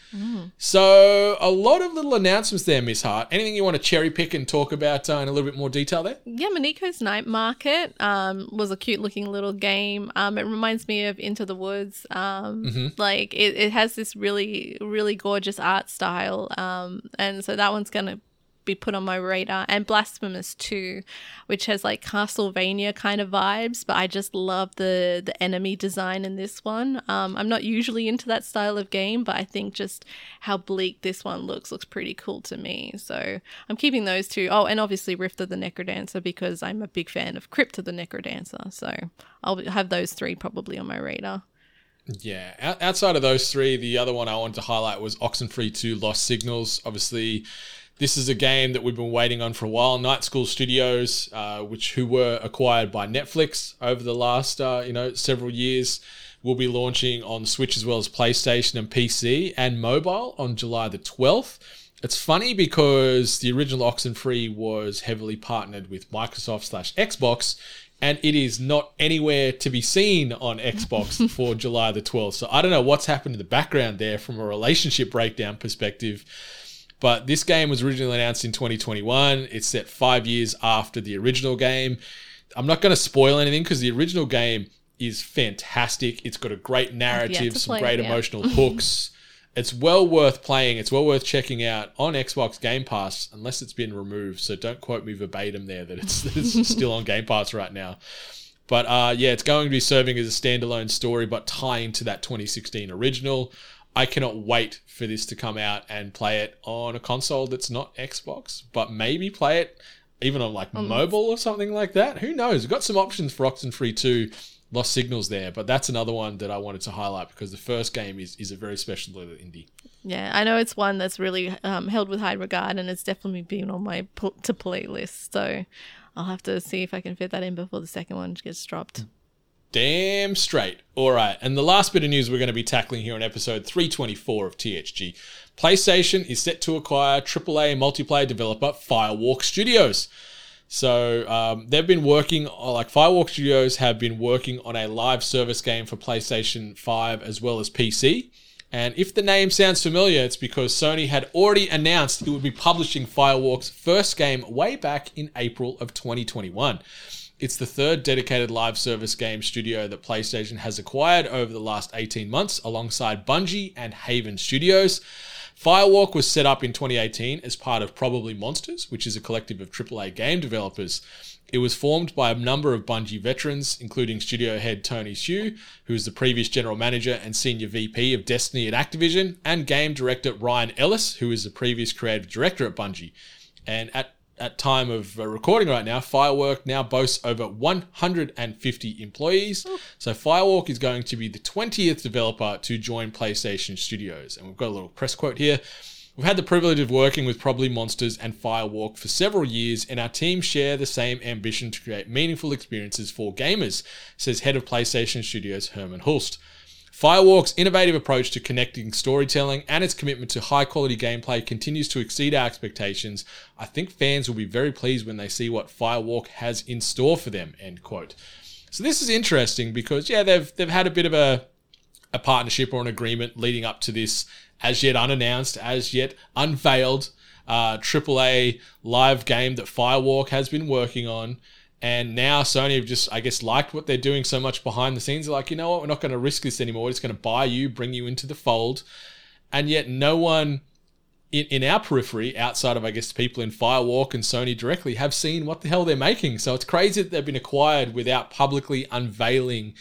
So, a lot of little announcements there, Miss Hart. Anything you want to cherry pick and talk about uh, in a little bit more detail there? Yeah, Mineko's Night Market um, was a cute looking little game. Um, it reminds me of Into the Woods. Um, Like it, it has this really, really gorgeous art style. Um, and so that one's going to be put on my radar. And Blasphemous 2, which has like Castlevania kind of vibes, but I just love the, the enemy design in this one. Um, I'm not usually into that style of game, but I think just how bleak this one looks looks pretty cool to me. So I'm keeping those two. Oh, and obviously Rift of the Necrodancer because I'm a big fan of Crypt of the Necrodancer. So I'll have those three probably on my radar. Yeah, outside of those three, the other one I wanted to highlight was Oxenfree 2 Lost Signals. Obviously, this is a game that we've been waiting on for a while. Night School Studios, uh, which who were acquired by Netflix over the last uh, you know several years, will be launching on Switch as well as PlayStation and PC and mobile on July the 12th. It's funny because the original Oxenfree was heavily partnered with Microsoft slash Xbox, and it is not anywhere to be seen on Xbox for July the 12th. So I don't know what's happened in the background there from a relationship breakdown perspective. But this game was originally announced in 2021. It's set five years after the original game. I'm not going to spoil anything because the original game is fantastic. It's got a great narrative, some great it, yeah. emotional hooks. It's well worth playing. It's well worth checking out on Xbox Game Pass, unless it's been removed. So don't quote me verbatim there that it's, that it's still on Game Pass right now. But uh, yeah, it's going to be serving as a standalone story, but tying to that 2016 original. I cannot wait for this to come out and play it on a console that's not Xbox, but maybe play it even on like mobile or something like that. Who knows? We've got some options for Oxenfree 2 Lost Signals there, but that's another one that I wanted to highlight because the first game is, is a very special little indie. Yeah, I know it's one that's really um, held with high regard, and it's definitely been on my to play list. So I'll have to see if I can fit that in before the second one gets dropped. Damn straight. All right. And the last bit of news we're going to be tackling here on episode 324 of THG. PlayStation is set to acquire AAA multiplayer developer Firewalk Studios. So um, they've been working, like Firewalk Studios have been working on a live service game for PlayStation 5 as well as PC. And if the name sounds familiar, it's because Sony had already announced it would be publishing Firewalk's first game way back in April of 2021. It's the third dedicated live service game studio that PlayStation has acquired over the last 18 months alongside Bungie and Haven Studios. Firewalk was set up in 2018 as part of Probably Monsters, which is a collective of AAA game developers. It was formed by a number of Bungie veterans, including studio head Tony Hsu, who is the previous general manager and senior VP of Destiny at Activision, and game director Ryan Ellis, who is the previous creative director at Bungie. And at at time of uh, recording right now, Firewalk now boasts over 150 employees. So Firewalk is going to be the 20th developer to join PlayStation Studios. And we've got a little press quote here. We've had the privilege of working with Probably Monsters and Firewalk for several years, and our team share the same ambition to create meaningful experiences for gamers, says head of PlayStation Studios Hermen Hulst. Firewalk's innovative approach to connecting storytelling and its commitment to high quality gameplay continues to exceed our expectations. I think fans will be very pleased when they see what Firewalk has in store for them. End quote. So this is interesting because yeah, they've they've had a bit of a a partnership or an agreement leading up to this as yet unannounced, as yet unveiled uh, AAA live game that Firewalk has been working on. And now Sony have just, I guess, liked what they're doing so much behind the scenes. They're like, you know what, we're not going to risk this anymore. We're just going to buy you, bring you into the fold. And yet, no one in, in our periphery, outside of, I guess, people in Firewalk and Sony directly, have seen what the hell they're making. So it's crazy that they've been acquired without publicly unveiling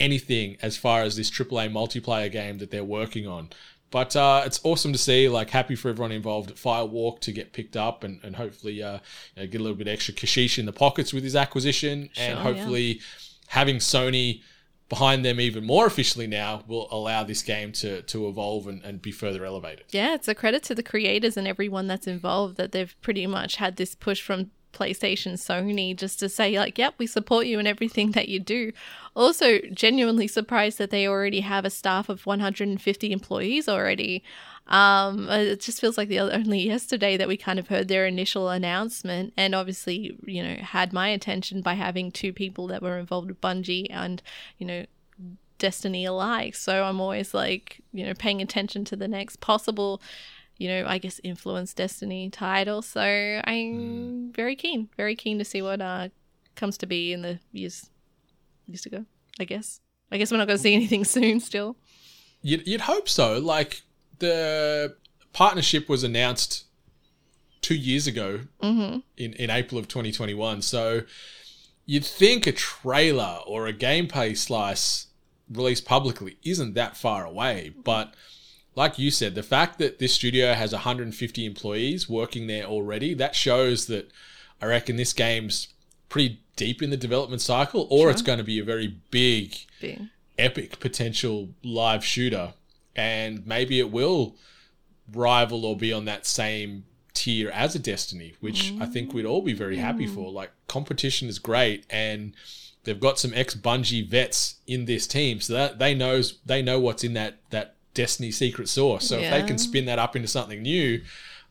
anything as far as this AAA multiplayer game that they're working on. But uh, it's awesome to see. Like, happy for everyone involved at Firewalk to get picked up and, and hopefully uh, you know, get a little bit extra cashish in the pockets with his acquisition. and Sure, hopefully, having Sony behind them even more officially now will allow this game to, to evolve and, and be further elevated. Yeah, it's a credit to the creators and everyone that's involved that they've pretty much had this push from PlayStation, Sony, just to say, like, yep, we support you in everything that you do. Also, genuinely surprised that they already have a staff of 150 employees already. Um, it just feels like the only yesterday that we kind of heard their initial announcement, and obviously, you know, had my attention by having two people that were involved with Bungie and, you know, Destiny alike. So I'm always like, you know, paying attention to the next possible, you know, I guess influence Destiny title. So I'm very keen, very keen to see what uh comes to be in the years years to go. I guess. I guess we're not going to see anything soon. Still. You'd, you'd hope so. Like, the partnership was announced two years ago in, in April of 2021. So you'd think a trailer or a gameplay slice released publicly isn't that far away. But like you said, the fact that this studio has 150 employees working there already, that shows that I reckon this game's pretty deep in the development cycle, or it's going to be a very big, Big. epic potential live shooter. And maybe it will rival or be on that same tier as a Destiny, which I think we'd all be very happy mm. for. Like competition is great and they've got some ex Bungie vets in this team, so that they knows they know what's in that that Destiny secret sauce. So if they can spin that up into something new,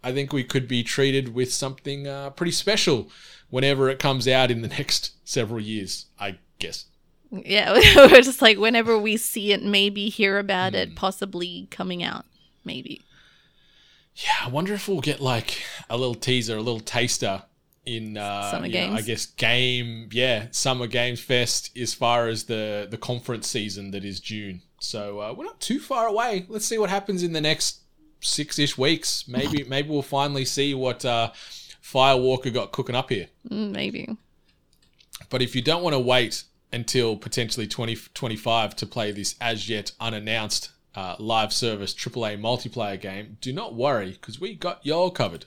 I think we could be treated with something uh, pretty special whenever it comes out in the next several years. I guess. Yeah, we're just like whenever we see it, maybe hear about it, possibly coming out, maybe. Yeah, I wonder if we'll get like a little teaser, a little taster in uh, Summer you know, I guess game yeah summer games fest as far as the the conference season that is June. So uh, we're not too far away. Let's see what happens in the next six ish weeks. Maybe maybe we'll finally see what uh, Firewalker got cooking up here. Mm, maybe. But if you don't want to wait until potentially 2025 to play this as yet unannounced uh, live service AAA multiplayer game, do not worry because we got y'all covered.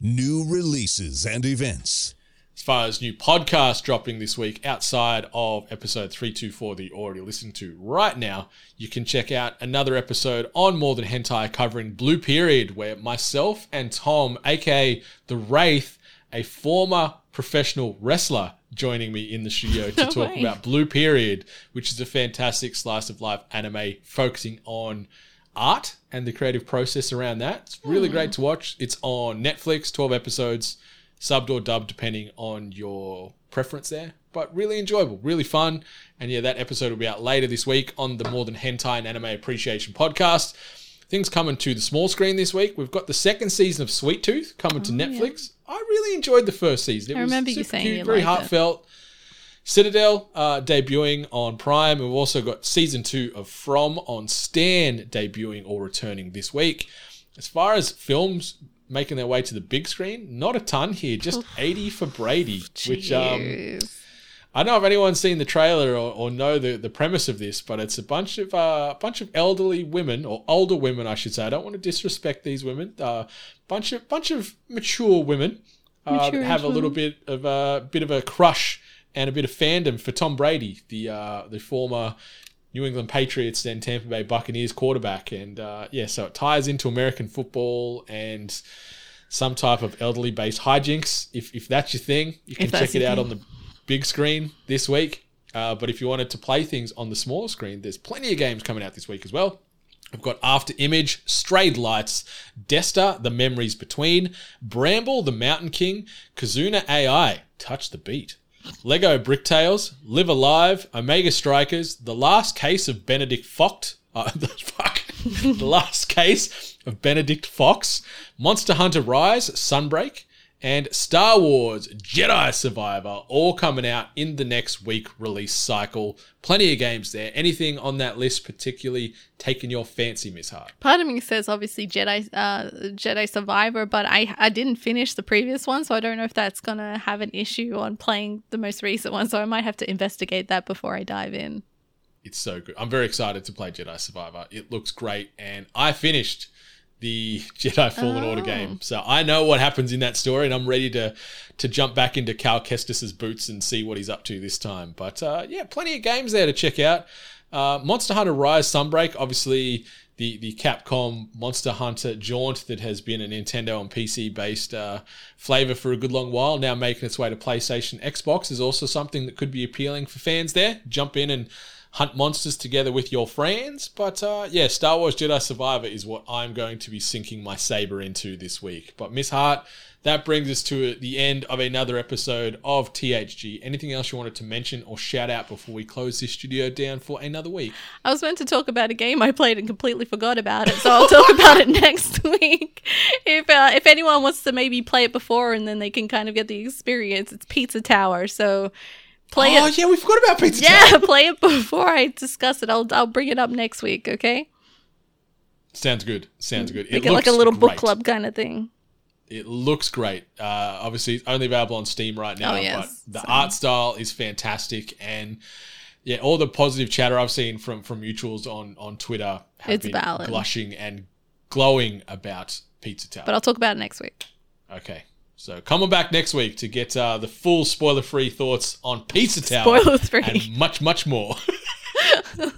New releases and events. As far as new podcasts dropping this week outside of episode 324 that you already listened to right now, you can check out another episode on More Than Hentai covering Blue Period, where myself and Tom, aka The Wraith, a former professional wrestler, joining me in the studio to talk about Blue Period, which is a fantastic slice of life anime focusing on art and the creative process around that. It's really hmm. great to watch. It's on Netflix, 12 episodes, subbed or dubbed depending on your preference there. But really enjoyable, really fun. And yeah, that episode will be out later this week on the More Than Hentai and Anime Appreciation podcast. Things coming to the small screen this week. We've got the second season of Sweet Tooth coming to Netflix. I really enjoyed the first season. It I was remember you saying cute, you very liked it. heartfelt. Citadel uh, debuting on Prime. We've also got season two of From on Stan debuting or returning this week. As far as films making their way to the big screen, not a ton here, just 80 for Brady, which um, I don't know if anyone's seen the trailer or, or know the, the premise of this, but it's a bunch of uh, bunch of elderly women or older women, I should say. I don't want to disrespect these women. Uh, bunch of bunch of mature women uh, Mature have a little bit of a bit of a crush and a bit of fandom for Tom Brady, the uh, the former New England Patriots and Tampa Bay Buccaneers quarterback. And uh, yeah, so it ties into American football and some type of elderly based hijinks. If, if that's your thing, you can check it out thing. on the big screen this week. Uh, but if you wanted to play things on the smaller screen, there's plenty of games coming out this week as well. We've got After Image, Strayed Lights, Desta, The Memories Between, Bramble, The Mountain King, Kizuna AI, Touch the Beat, Lego Bricktales, Live A Live, Omega Strikers, The Last Case of Benedict Fox, uh, fuck, The Last Case of Benedict Fox, Monster Hunter Rise, Sunbreak, and Star Wars Jedi Survivor, all coming out in the next week release cycle. Plenty of games there. Anything on that list particularly taking your fancy, Miss Hart? Part of me says obviously Jedi uh, Jedi Survivor, but I I didn't finish the previous one, so I don't know if that's gonna have an issue on playing the most recent one. So I might have to investigate that before I dive in. It's so good. I'm very excited to play Jedi Survivor. It looks great, and I finished the Jedi Fallen Order Oh. game, so I know what happens in that story, and I'm ready to to jump back into Cal Kestis's boots and see what he's up to this time. But uh, yeah, plenty of games there to check out. Uh, Monster Hunter Rise Sunbreak, obviously the the Capcom Monster Hunter jaunt that has been a Nintendo and PC based uh, flavor for a good long while, now making its way to PlayStation, Xbox is also something that could be appealing for fans. There, jump in and hunt monsters together with your friends. But uh, yeah, Star Wars Jedi Survivor is what I'm going to be sinking my saber into this week. But Miss Hart, that brings us to the end of another episode of THG. Anything else you wanted to mention or shout out before we close this studio down for another week? I was meant to talk about a game I played and completely forgot about it, so I'll talk about it next week. If uh, if anyone wants to maybe play it before and then they can kind of get the experience, it's Pizza Tower. So play oh it. yeah, we forgot about Pizza Town. Yeah, Tower. play it before I discuss it. I'll I'll bring it up next week. Okay, Sounds good. Sounds good. make it like a looks little book club kind of thing. It looks great. Uh, obviously, it's only available on Steam right now, Oh, yes. but the So- art style is fantastic, and yeah, all the positive chatter I've seen from from mutuals on on Twitter have It's been valid. blushing and glowing about Pizza Tower. But I'll talk about it next week. okay, so come on back next week to get uh, the full spoiler free thoughts on Pizza Tower, Spoiler-free. and much much more.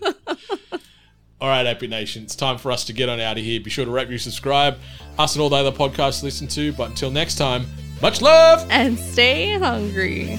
All right, Epic Nation, it's time for us to get on out of here. Be sure to rate, review, subscribe. Us and all the other podcasts to listen to. But until next time, much love. And stay hungry.